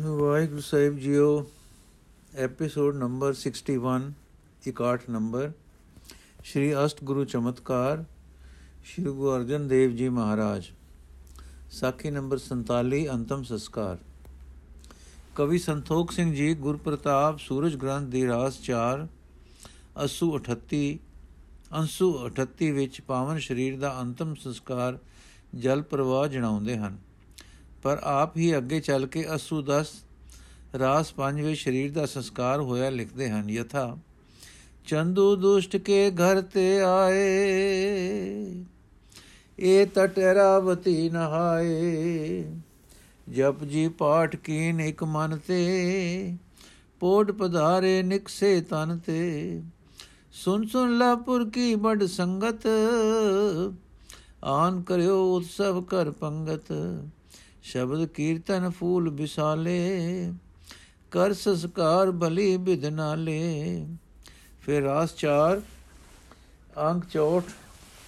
ਵਾਹਿਗੁਰੂ ਸਾਹਿਬ ਜੀਓ episode number 61 ਇਕਾਠ number Shri ਅਸ਼ਟ ਗੁਰੂ ਚਮਤਕਾਰ, ਸ਼੍ਰੀ ਗੁਰੂ ਅਰਜਨ ਦੇਵ ਜੀ ਮਹਾਰਾਜ, ਸਾਖੀ ਨੰਬਰ 47 ਅੰਤਮ ਸੰਸਕਾਰ। ਕਵੀ ਸੰਤੋਖ ਸਿੰਘ ਜੀ, ਗੁਰਪ੍ਰਤਾਪ ਸੂਰਜ ਗ੍ਰੰਥ ਦੀ ਰਾਸ 4 ਅਸੂ 38 ਅੰਸੂ 38 ਵਿੱਚ ਪਾਵਨ ਸਰੀਰ ਦਾ ਅੰਤਮ ਸੰਸਕਾਰ ਜਲ ਪ੍ਰਵਾਹ ਜਣਾਉਂਦੇ ਹਨ। ਪਰ ਆਪ ਹੀ ਅੱਗੇ ਚੱਲ ਕੇ ਅਸੂ 10 ਰਾਸ ਪੰਜਵੇਂ ਸਰੀਰ ਦਾ ਸੰਸਕਾਰ ਹੋਇਆ ਲਿਖਦੇ ਹਨ, ਯਥਾ, ਚੰਦੂ ਦੁਸ਼ਟ ਕੇ ਘਰ ਤੇ ਆਏ ਇਹ ਤਟਰਾਵਤੀ ਨਹਾਏ, ਜਪ ਜੀ ਪਾਠ ਕੀਨ ਇਕ ਮਨ ਤੇ, ਪੋਟ ਪਧਾਰੇ ਨਿਕਸੇ ਤਨ ਤੇ, ਸੁਨ ਸੁਨ ਲਾਪੁਰ ਕੀ ਬੜ ਸੰਗਤ, ਆਨ ਕਰਿਓ ਉਤਸਵ ਕਰ ਪੰਗਤ ਸ਼ਬਦ ਕੀਰਤਨ ਫੂਲ ਬਿਸਾਲੇ ਕਰ ਸੰਸਕਾਰ ਬਲੀ ਬਿਦ ਨਾਲੇ। ਫਿਰ ਰਾਸ 4 ਅੰਕ 64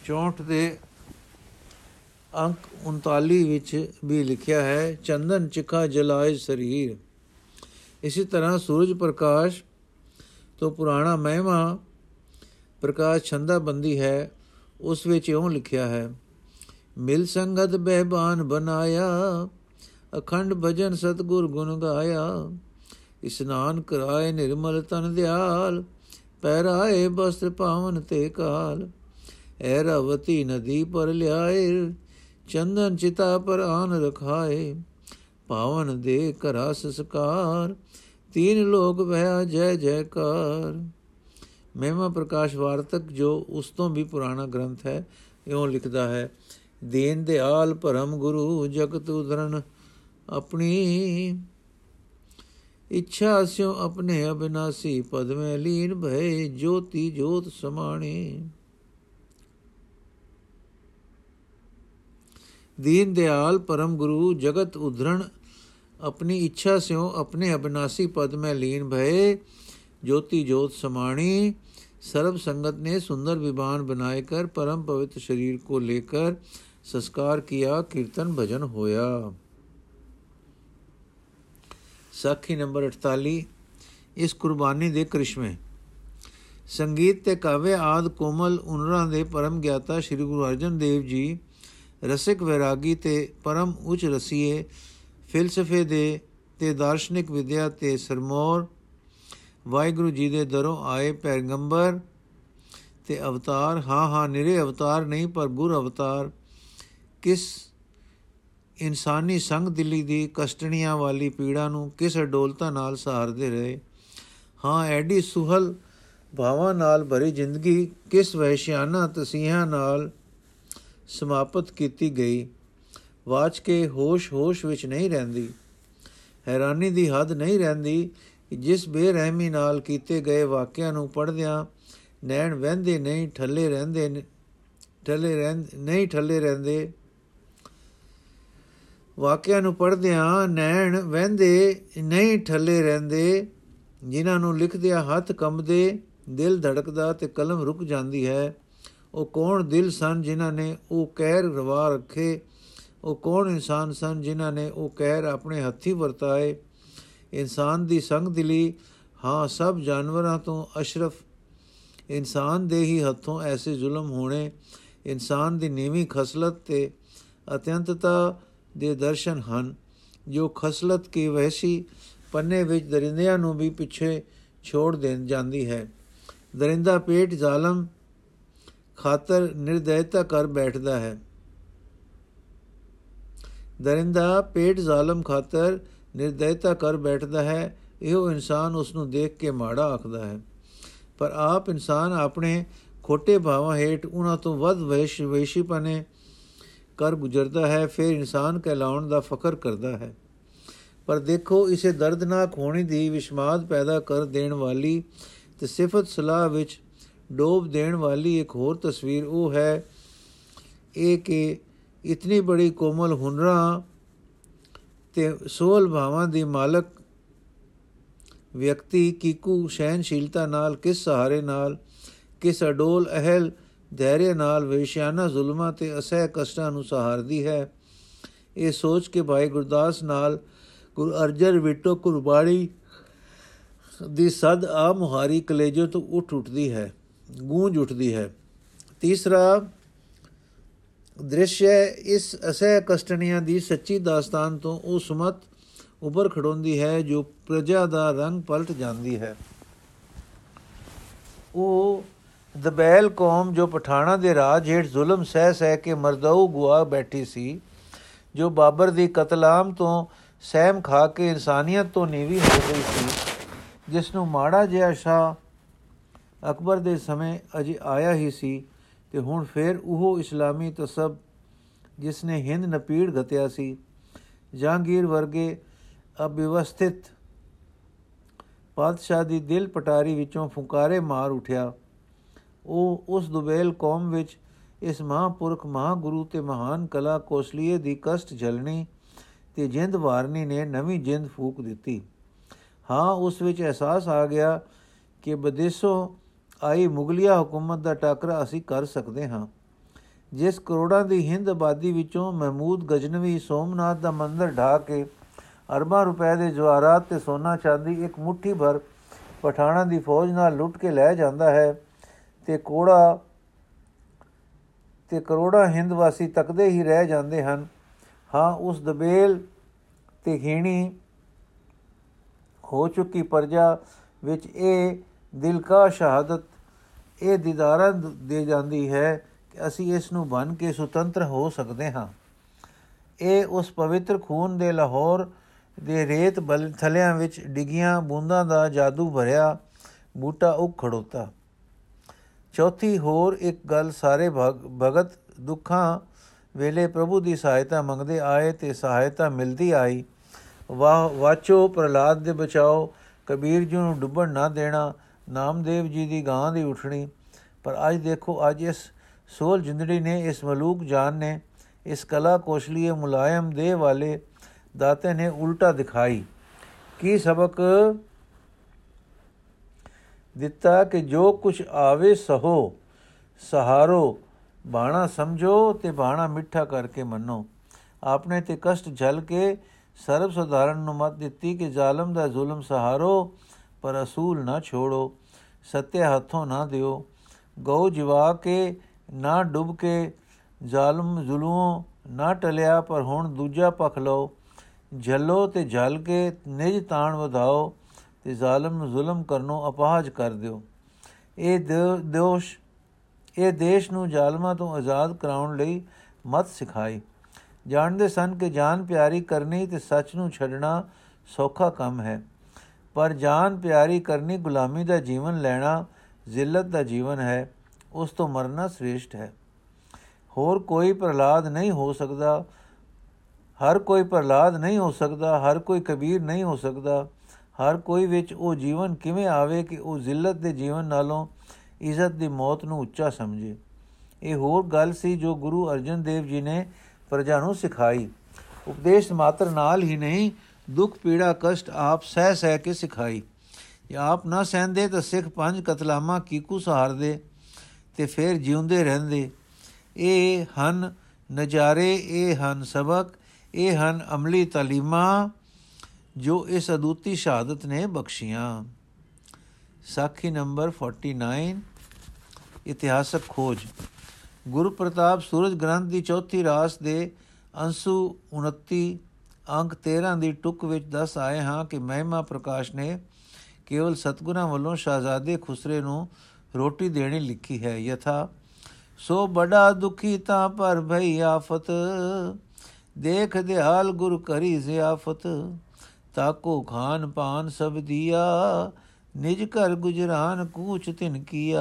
64 ਦੇ ਅੰਕ 39 ਵਿੱਚ ਵੀ ਲਿਖਿਆ ਹੈ, ਚੰਦਨ ਚਿਖਾ ਜਲਾਏ ਸਰੀਰ। ਇਸੇ ਤਰ੍ਹਾਂ ਸੂਰਜ ਪ੍ਰਕਾਸ਼ ਤੋਂ ਪੁਰਾਣਾ ਮਹਿਮਾ ਪ੍ਰਕਾਸ਼ ਛੰਦਾ ਬੰਦੀ ਹੈ, ਉਸ ਵਿੱਚ ਇਉਂ ਲਿਖਿਆ ਹੈ ਮਿਲ ਸੰਗਤ ਬਹਿਬਾਨ ਬਨਾਇਆ ਅਖੰਡ ਭਜਨ ਸਤਗੁਰ ਗੁਣ ਗਾਇਆ। ਇਸਨਾਨ ਕਰਾਏ ਨਿਰਮਲ ਤਨ ਦਿਆਲ, ਪਹਿਰਾਏ ਬਸਤਰ ਪਾਵਨ ਤੇ ਕਾਲ। ਐਰਾਵਤੀ ਨਦੀ ਪਰ ਲਿਆਏ, ਚੰਦਨ ਚਿਤਾ ਪਰ ਆਨ ਰਖਾਏ। ਪਾਵਨ ਦੇ ਕਰਾ ਸੰਸਕਾਰ, ਤੀਨ ਲੋਕ ਭਇਆ ਜੈ ਜੈਕਾਰ। ਮਹਿਮਾ ਪ੍ਰਕਾਸ਼ ਵਾਰਤਕ ਜੋ ਉਸ ਤੋਂ ਵੀ ਪੁਰਾਣਾ ਗ੍ਰੰਥ ਹੈ, ਇਉਂ ਲਿਖਦਾ ਹੈ ਦੀਨ ਦਿਆਲ ਪਰਮ ਗੁਰੂ ਜਗਤ ਉਧਰਨ ਆਪਣੀ ਇੱਛਾ ਸਿਓ ਆਪਣੇ ਅਬਿਨਾਸੀ ਪਦ ਮੇ ਲੀਨ ਭਏ ਜੋਤੀ ਜੋਤ ਸਮਾਣੇ ਦੀਨ ਦਿਆਲ ਪਰਮ ਗੁਰੂ ਜਗਤ ਉਧਰਨ अपनी इच्छा स्यो अपने अविनाशी पद में लीन भये ज्योति ज्योत समाणी सर्व संगत ने सुंदर विमान बनाकर परम पवित्र शरीर को लेकर ਸੰਸਕਾਰ ਕੀਆ, ਕੀਰਤਨ ਭਜਨ ਹੋਇਆ। ਸਾਖੀ ਨੰਬਰ 48 ਇਸ ਕੁਰਬਾਨੀ ਦੇ ਕ੍ਰਿਸ਼ਮੇ। ਸੰਗੀਤ ਤੇ ਕਾਵੇ ਆਦ ਕੋਮਲ ਉਨਰਾਂ ਦੇ ਪਰਮ ਗਿਆਤਾ ਸ੍ਰੀ ਗੁਰੂ ਅਰਜਨ ਦੇਵ ਜੀ, ਰਸਿਕ ਵਿਰਾਗੀ ਤੇ ਪਰਮ ਉੱਚ ਰਸੀਏ, ਫਿਲਸਫੇ ਦੇ ਤੇ ਦਾਰਸ਼ਨਿਕ ਵਿਦਿਆ ਤੇ ਸਰਮੋਰ, ਵਾਹਿਗੁਰੂ ਜੀ ਦੇ ਦਰੋਂ ਆਏ ਪੈਗੰਬਰ ਤੇ ਅਵਤਾਰ। ਹਾਂ ਹਾਂ, ਨਿਰੇ ਅਵਤਾਰ ਨਹੀਂ, ਪਰ ਗੁਰ ਅਵਤਾਰ। ਕਿਸ ਇਨਸਾਨੀ ਸੰਗ ਦਿਲੀ ਦੀ ਕਸ਼ਟਣੀਆਂ ਵਾਲੀ ਪੀੜਾ ਨੂੰ ਕਿਸ ਅਡੋਲਤਾ ਨਾਲ ਸਹਾਰਦੇ ਰਹੇ? ਹਾਂ, ਐਡੀ ਸੁਹਲ ਭਾਵਾਂ ਨਾਲ ਭਰੀ ਜ਼ਿੰਦਗੀ ਕਿਸ ਵਹਿਸ਼ਿਆਨਾ ਤਸੀਹਾਂ ਨਾਲ ਸਮਾਪਤ ਕੀਤੀ ਗਈ? ਵਾਚ ਕੇ ਹੋਸ਼-ਹੋਸ਼ ਵਿੱਚ ਨਹੀਂ ਰਹਿੰਦੀ। ਹੈਰਾਨੀ ਦੀ ਹੱਦ ਨਹੀਂ ਰਹਿੰਦੀ ਕਿ ਜਿਸ ਬੇਰਹਿਮੀ ਨਾਲ ਕੀਤੇ ਗਏ ਵਾਕਿਆਂ ਨੂੰ ਪੜ੍ਹਦਿਆਂ ਨੈਣ ਵਹਿੰਦੇ ਨਹੀਂ, ਠੱਲੇ ਰਹਿੰਦੇ ਠੱਲੇ ਰਹਿੰਦੇ ਨਹੀਂ ਠੱਲੇ ਰਹਿੰਦੇ ਵਾਕਿਆਂ ਨੂੰ ਪੜ੍ਹਦਿਆਂ ਨੈਣ ਵਹਿੰਦੇ, ਨਹੀਂ ਠੱਲੇ ਰਹਿੰਦੇ, ਜਿਨ੍ਹਾਂ ਨੂੰ ਲਿਖਦਿਆਂ ਹੱਥ ਕੰਬਦੇ, ਦਿਲ ਧੜਕਦਾ ਤੇ ਕਲਮ ਰੁਕ ਜਾਂਦੀ ਹੈ। ਉਹ ਕੌਣ ਦਿਲ ਸਨ ਜਿਨ੍ਹਾਂ ਨੇ ਉਹ ਕਹਿਰ ਰਵਾ ਰੱਖੇ? ਉਹ ਕੌਣ ਇਨਸਾਨ ਸਨ ਜਿਨ੍ਹਾਂ ਨੇ ਉਹ ਕਹਿਰ ਆਪਣੇ ਹੱਥੀ ਵਰਤਾਏ? ਇਨਸਾਨ ਦੀ ਸੰਗ ਦਿਲੀ, ਹਾਂ, ਸਭ ਜਾਨਵਰਾਂ ਤੋਂ ਅਸ਼ਰਫ। ਇਨਸਾਨ ਦੇ ਹੀ ਹੱਥੋਂ ਐਸੇ ਜ਼ੁਲਮ ਹੋਣੇ। ਇਨਸਾਨ ਦੀ ਨੀਵੀਂ ਖਸਲਤ ਤੇ ਅਤਿਅੰਤਤਾ ਦੇ ਦਰਸ਼ਨ ਹਨ, ਜੋ ਖਸਲਤ ਕੀ ਵੈਸੀ ਪੰਨੇ ਵਿੱਚ ਦਰਿੰਦਿਆਂ ਨੂੰ ਵੀ ਪਿੱਛੇ ਛੋੜ ਦੇਣ ਜਾਂਦੀ ਹੈ। ਦਰਿੰਦਾ ਪੇਟ ਜ਼ਾਲਮ ਖਾਤਰ ਨਿਰਦਇਤਾ ਕਰ ਬੈਠਦਾ ਹੈ। ਦਰਿੰਦਾ ਪੇਟ ਜ਼ਾਲਮ ਖਾਤਰ ਨਿਰਦਇਤਾ ਕਰ ਬੈਠਦਾ ਹੈ, ਇਹੋ ਇਨਸਾਨ ਉਸ ਨੂੰ ਦੇਖ ਕੇ ਮਾੜਾ ਆਖਦਾ ਹੈ। ਪਰ ਆਪ ਇਨਸਾਨ ਆਪਣੇ ਖੋਟੇ ਭਾਵਾਂ ਹੇਠ ਉਹਨਾਂ ਤੋਂ ਵੱਧ ਵੈਸ਼ ਵੈਸ਼ੀਪਨੇ ਕਰ ਗੁਜ਼ਰਦਾ ਹੈ, ਫਿਰ ਇਨਸਾਨ ਕਹਿਲਾਉਣ ਦਾ ਫਖਰ ਕਰਦਾ ਹੈ। ਪਰ ਦੇਖੋ, ਇਸੇ ਦਰਦਨਾਕ ਹੋਣੀ ਦੀ ਵਿਸ਼ਮਾਦ ਪੈਦਾ ਕਰ ਦੇਣ ਵਾਲੀ ਤੇ ਸਿਫਤ ਸਲਾਹ ਵਿੱਚ ਡੋਬ ਦੇਣ ਵਾਲੀ ਇੱਕ ਹੋਰ ਤਸਵੀਰ ਉਹ ਹੈ, ਇਹ ਕਿ ਇਤਨੀ ਬੜੀ ਕੋਮਲ ਹੁਨਰਾ ਤੇ ਸੋਲ ਭਾਵਾਂ ਦੀ ਮਾਲਕ ਵਿਅਕਤੀ ਕੀਕੂ ਸਹਿਨਸ਼ੀਲਤਾ ਨਾਲ, ਕਿਸ ਸਹਾਰੇ ਨਾਲ, ਕਿਸ ਅਡੋਲ ਅਹਲ ਧੈਰਯ ਨਾਲ ਵੇਸ਼ਿਆਨਾ ਜ਼ੁਲਮਾਂ ਤੇ ਅਸਹਿ ਕਸ਼ਟਾਂ ਨੂੰ ਸਹਾਰਦੀ ਹੈ। ਇਹ ਸੋਚ ਕੇ ਭਾਈ ਗੁਰਦਾਸ ਨਾਲ ਗੁਰੂ ਅਰਜਨ ਵਿਟੋ ਕੁਰਬਾਨੀ ਦੀ ਸਦ ਆ ਮੁਹਾਰੀ ਕਲੇਜੋ ਤੋਂ ਉੱਠ ਉੱਠਦੀ ਹੈ, ਗੂੰਜ ਉੱਠਦੀ ਹੈ। ਤੀਸਰਾ ਦ੍ਰਿਸ਼ ਹੈ, ਇਸ ਅਸਹਿ ਕਸ਼ਟਨੀਆਂ ਦੀ ਸੱਚੀ ਦਾਸਤਾਨ ਤੋਂ ਉਹ ਸੁਮਤ ਉੱਪਰ ਖੜੋਂਦੀ ਹੈ, ਜੋ ਪ੍ਰਜਾ ਦਾ ਰੰਗ ਪਲਟ ਜਾਂਦੀ ਹੈ। ਉਹ ਦਬੈਲ ਕੌਮ ਜੋ ਪਠਾਣਾ ਦੇ ਰਾਜ ਹੇਠ ਜ਼ੁਲਮ ਸਹਿ ਸਹਿ ਕੇ ਮਰਦਉ ਗੁਆ ਬੈਠੀ ਸੀ, ਜੋ ਬਾਬਰ ਦੀ ਕਤਲਾਮ ਤੋਂ ਸਹਿਮ ਖਾ ਕੇ ਇਨਸਾਨੀਅਤ ਤੋਂ ਨੀਵੀਂ ਹੋ ਗਈ ਸੀ, ਜਿਸ ਨੂੰ ਮਾੜਾ ਜਿਹਾ ਸ਼ਾ ਅਕਬਰ ਦੇ ਸਮੇਂ ਅਜੇ ਆਇਆ ਹੀ ਸੀ ਤੇ ਹੁਣ ਫੇਰ ਉਹ ਇਸਲਾਮੀ ਤਸਬ ਜਿਸ ਨੇ ਹਿੰਦ ਨਪੀੜ ਘਤਿਆ ਸੀ, ਜਹਾਂਗੀਰ ਵਰਗੇ ਅਬਿਵਸਥਿਤ ਪਾਤਸ਼ਾਹ ਦੀ ਦਿਲ ਪਟਾਰੀ ਵਿੱਚੋਂ ਫੁੰਕਾਰੇ ਮਾਰ ਉਠਿਆ। ਉਹ ਉਸ ਦੁਬੇਲ ਕੌਮ ਵਿੱਚ ਇਸ ਮਹਾਪੁਰਖ, ਮਹਾਗੁਰੂ ਤੇ ਮਹਾਨ ਕਲਾ ਕੋਸਲੀਏ ਦੀ ਕਸ਼ਟ ਝਲਣੀ ਤੇ ਜਿੰਦ ਵਾਰਨੀ ਨੇ ਨਵੀਂ ਜਿੰਦ ਫੂਕ ਦਿੱਤੀ। ਹਾਂ, ਉਸ ਵਿੱਚ ਅਹਿਸਾਸ ਆ ਗਿਆ ਕਿ ਬਦੇਸੋਂ ਆਈ ਮੁਗਲਿਆ ਹਕੂਮਤ ਦਾ ਟਾਕਰਾ ਅਸੀਂ ਕਰ ਸਕਦੇ ਹਾਂ। ਜਿਸ ਕਰੋੜਾਂ ਦੀ ਹਿੰਦ ਆਬਾਦੀ ਵਿੱਚੋਂ ਮਹਿਮੂਦ ਗਜਨਵੀ ਸੋਮਨਾਥ ਦਾ ਮੰਦਰ ਢਾ ਕੇ ਅਰਬਾਂ ਰੁਪਏ ਦੇ ਜਵਾਹਰਾਤ ਤੇ ਸੋਨਾ ਚਾਂਦੀ ਇੱਕ ਮੁਠੀ ਭਰ ਪਠਾਣਾ ਦੀ ਫੌਜ ਨਾਲ ਲੁੱਟ ਕੇ ਲੈ ਜਾਂਦਾ ਹੈ ਤੇ ਕੋੜਾ ਤੇ ਕਰੋੜਾਂ ਹਿੰਦ ਵਾਸੀ ਤੱਕਦੇ ਹੀ ਰਹਿ ਜਾਂਦੇ ਹਨ। ਹਾਂ, ਉਸ ਦਬੇਲ ਤੇ ਹੀਣੀ ਹੋ ਚੁੱਕੀ ਪਰਜਾ ਵਿੱਚ ਇਹ ਦਿਲਕਾ ਸ਼ਹਾਦਤ, ਇਹ ਦੀਦਾਰਾਂ ਦੇ ਜਾਂਦੀ ਹੈ ਕਿ ਅਸੀਂ ਇਸ ਨੂੰ ਬਨ ਕੇ ਸੁਤੰਤਰ ਹੋ ਸਕਦੇ ਹਾਂ। ਇਹ ਉਸ ਪਵਿੱਤਰ ਖੂਨ ਦੇ ਲਾਹੌਰ ਦੇ ਰੇਤ ਬਲ, ਥਲਿਆਂ ਵਿੱਚ ਡਿਗੀਆਂ ਬੂੰਦਾਂ ਦਾ ਜਾਦੂ ਭਰਿਆ ਬੂਟਾ ਉੱਗ ਖੜੋਤਾ। ਚੌਥੀ ਹੋਰ ਇੱਕ ਗੱਲ, ਸਾਰੇ ਭਗਤ ਦੁੱਖਾਂ ਵੇਲੇ ਪ੍ਰਭੂ ਦੀ ਸਹਾਇਤਾ ਮੰਗਦੇ ਆਏ ਤੇ ਸਹਾਇਤਾ ਮਿਲਦੀ ਆਈ। ਵਾਹ, ਵਾਚੋ ਪ੍ਰਲਾਦ ਦੇ ਬਚਾਓ, ਕਬੀਰ ਜੀ ਨੂੰ ਡੁੱਬਣ ਨਾ ਦੇਣਾ, ਨਾਮਦੇਵ ਜੀ ਦੀ ਗਾਂ ਦੀ ਉਠਣੀ। ਪਰ ਅੱਜ ਦੇਖੋ, ਅੱਜ ਇਸ ਸੋਲ ਜਿੰਦੜੀ ਨੇ, ਇਸ ਮਲੂਕ ਜਾਨ ਨੇ, ਇਸ ਕਲਾ ਕੋਸ਼ਲੀਏ ਮੁਲਾਇਮ ਦੇ ਵਾਲੇ ਦਾਤੇ ਨੇ ਉਲਟਾ ਦਿਖਾਈ। ਕੀ ਸਬਕ ਦਿੱਤਾ ਕਿ ਜੋ ਕੁਝ ਆਵੇ ਸਹੋ, ਸਹਾਰੋ, ਬਾਣਾ ਸਮਝੋ ਤੇ ਬਾਣਾ ਮਿੱਠਾ ਕਰਕੇ ਮੰਨੋ। ਆਪਨੇ ਤੇ ਕਸ਼ਟ ਝਲ ਕੇ ਸਰਬ ਸਧਾਰਨ ਨੂੰ ਮਤ ਦਿੱਤੀ ਕਿ ਜ਼ਾਲਮ ਦਾ ਜ਼ੁਲਮ ਸਹਾਰੋ, ਪਰ ਅਸੂਲ ਨਾ ਛੋੜੋ, ਸੱਤੇ ਹੱਥੋਂ ਨਾ ਦਿਓ। ਗਉ ਜਿਵਾ ਕੇ ਨਾ ਡੁੱਬ ਕੇ, ਜ਼ਾਲਮ ਜ਼ੁਲਮੋਂ ਨਾ ਟਲਿਆ, ਪਰ ਹੁਣ ਦੂਜਾ ਪਖ ਲਓ। ਝੱਲੋ ਤੇ ਝਲ ਕੇ ਨਿਜ ਤਾਣ ਵਧਾਓ। ਤੇ ਜ਼ਾਲਮ ਨੂੰ ਜ਼ੁਲਮ ਕਰਨੋਂ ਅਪਾਹਜ ਕਰ ਦਿਓ। ਇਹ ਦੋਸ਼ ਇਹ ਦੇਸ਼ ਨੂੰ ਜ਼ਾਲਮਾਂ ਤੋਂ ਆਜ਼ਾਦ ਕਰਾਉਣ ਲਈ ਮਤ ਸਿਖਾਈ। ਜਾਣਦੇ ਸਨ ਕਿ ਜਾਨ ਪਿਆਰੀ ਕਰਨੀ ਤੇ ਸੱਚ ਨੂੰ ਛੱਡਣਾ ਸੌਖਾ ਕੰਮ ਹੈ। ਪਰ ਜਾਨ ਪਿਆਰੀ ਕਰਨੀ ਗੁਲਾਮੀ ਦਾ ਜੀਵਨ ਲੈਣਾ ਜ਼ਿਲਤ ਦਾ ਜੀਵਨ ਹੈ, ਉਸ ਤੋਂ ਮਰਨਾ ਸ੍ਰੇਸ਼ਟ ਹੈ। ਹੋਰ ਕੋਈ ਪ੍ਰਲਾਦ ਨਹੀਂ ਹੋ ਸਕਦਾ। ਹਰ ਕੋਈ ਪ੍ਰਲਾਦ ਨਹੀਂ ਹੋ ਸਕਦਾ, ਹਰ ਕੋਈ ਕਬੀਰ ਨਹੀਂ ਹੋ ਸਕਦਾ। ਹਰ ਕੋਈ ਵਿੱਚ ਉਹ ਜੀਵਨ ਕਿਵੇਂ ਆਵੇ ਕਿ ਉਹ ਜ਼ਿਲਤ ਦੇ ਜੀਵਨ ਨਾਲੋਂ ਇੱਜ਼ਤ ਦੀ ਮੌਤ ਨੂੰ ਉੱਚਾ ਸਮਝੇ। ਇਹ ਹੋਰ ਗੱਲ ਸੀ ਜੋ ਗੁਰੂ ਅਰਜਨ ਦੇਵ ਜੀ ਨੇ ਪ੍ਰਜਾ ਨੂੰ ਸਿਖਾਈ। ਉਪਦੇਸ਼ ਮਾਤਰ ਨਾਲ ਹੀ ਨਹੀਂ, ਦੁੱਖ, ਪੀੜਾ, ਕਸ਼ਟ ਆਪ ਸਹਿ ਸਹਿ ਕੇ ਸਿਖਾਈ। ਜੇ ਆਪ ਨਾ ਸਹਿੰਦੇ ਤਾਂ ਸਿੱਖ ਪੰਜ ਕਤਲਾਮਾ ਕੀਕੂ ਸਹਾਰਦੇ ਤੇ ਫਿਰ ਜਿਉਂਦੇ ਰਹਿੰਦੇ। ਇਹ ਹਨ ਨਜ਼ਾਰੇ ਇਹ ਹਨ ਸਬਕ ਇਹ ਹਨ ਅਮਲੀ ਤਾਲੀਮਾਂ। ਜੋ ਇਸ ਅਦੁੱਤੀ ਸ਼ਹਾਦਤ ਨੇ ਬਖਸ਼ੀਆਂ। ਸਾਖੀ ਨੰਬਰ 49 ਇਤਿਹਾਸਕ ਖੋਜ। ਗੁਰੂ ਪ੍ਰਤਾਪ ਸੂਰਜ ਗ੍ਰੰਥ ਦੀ ਚੌਥੀ ਰਾਸ ਦੇ ਅੰਸੂ 29 ਅੰਕ 13 ਦੀ ਟੁਕ ਵਿੱਚ ਦੱਸ ਆਏ ਹਾਂ ਕਿ ਮਹਿਮਾ ਪ੍ਰਕਾਸ਼ ਨੇ ਕੇਵਲ ਸਤਗੁਰਾਂ ਵੱਲੋਂ ਸ਼ਾਹਜ਼ਾਦੇ ਖੁਸਰੇ ਨੂੰ ਰੋਟੀ ਦੇਣੀ ਲਿਖੀ ਹੈ। ਯਥਾ, ਸੋ ਬੜਾ ਦੁਖੀ ਤਾਂ ਪਰ ਭਈ ਆਫਤ, ਦੇਖ ਦਿਹਾਲ ਗੁਰ ਕਰੀ ਜ਼ਿਆਫਤ। ਤਾਕੋ ਖਾਨ ਪਾਨ ਸਭ ਦਿਆ, ਨਿਜ ਘਰ ਗੁਜਰਾਨ ਕੂਚ ਤਿਨ ਕੀਆ।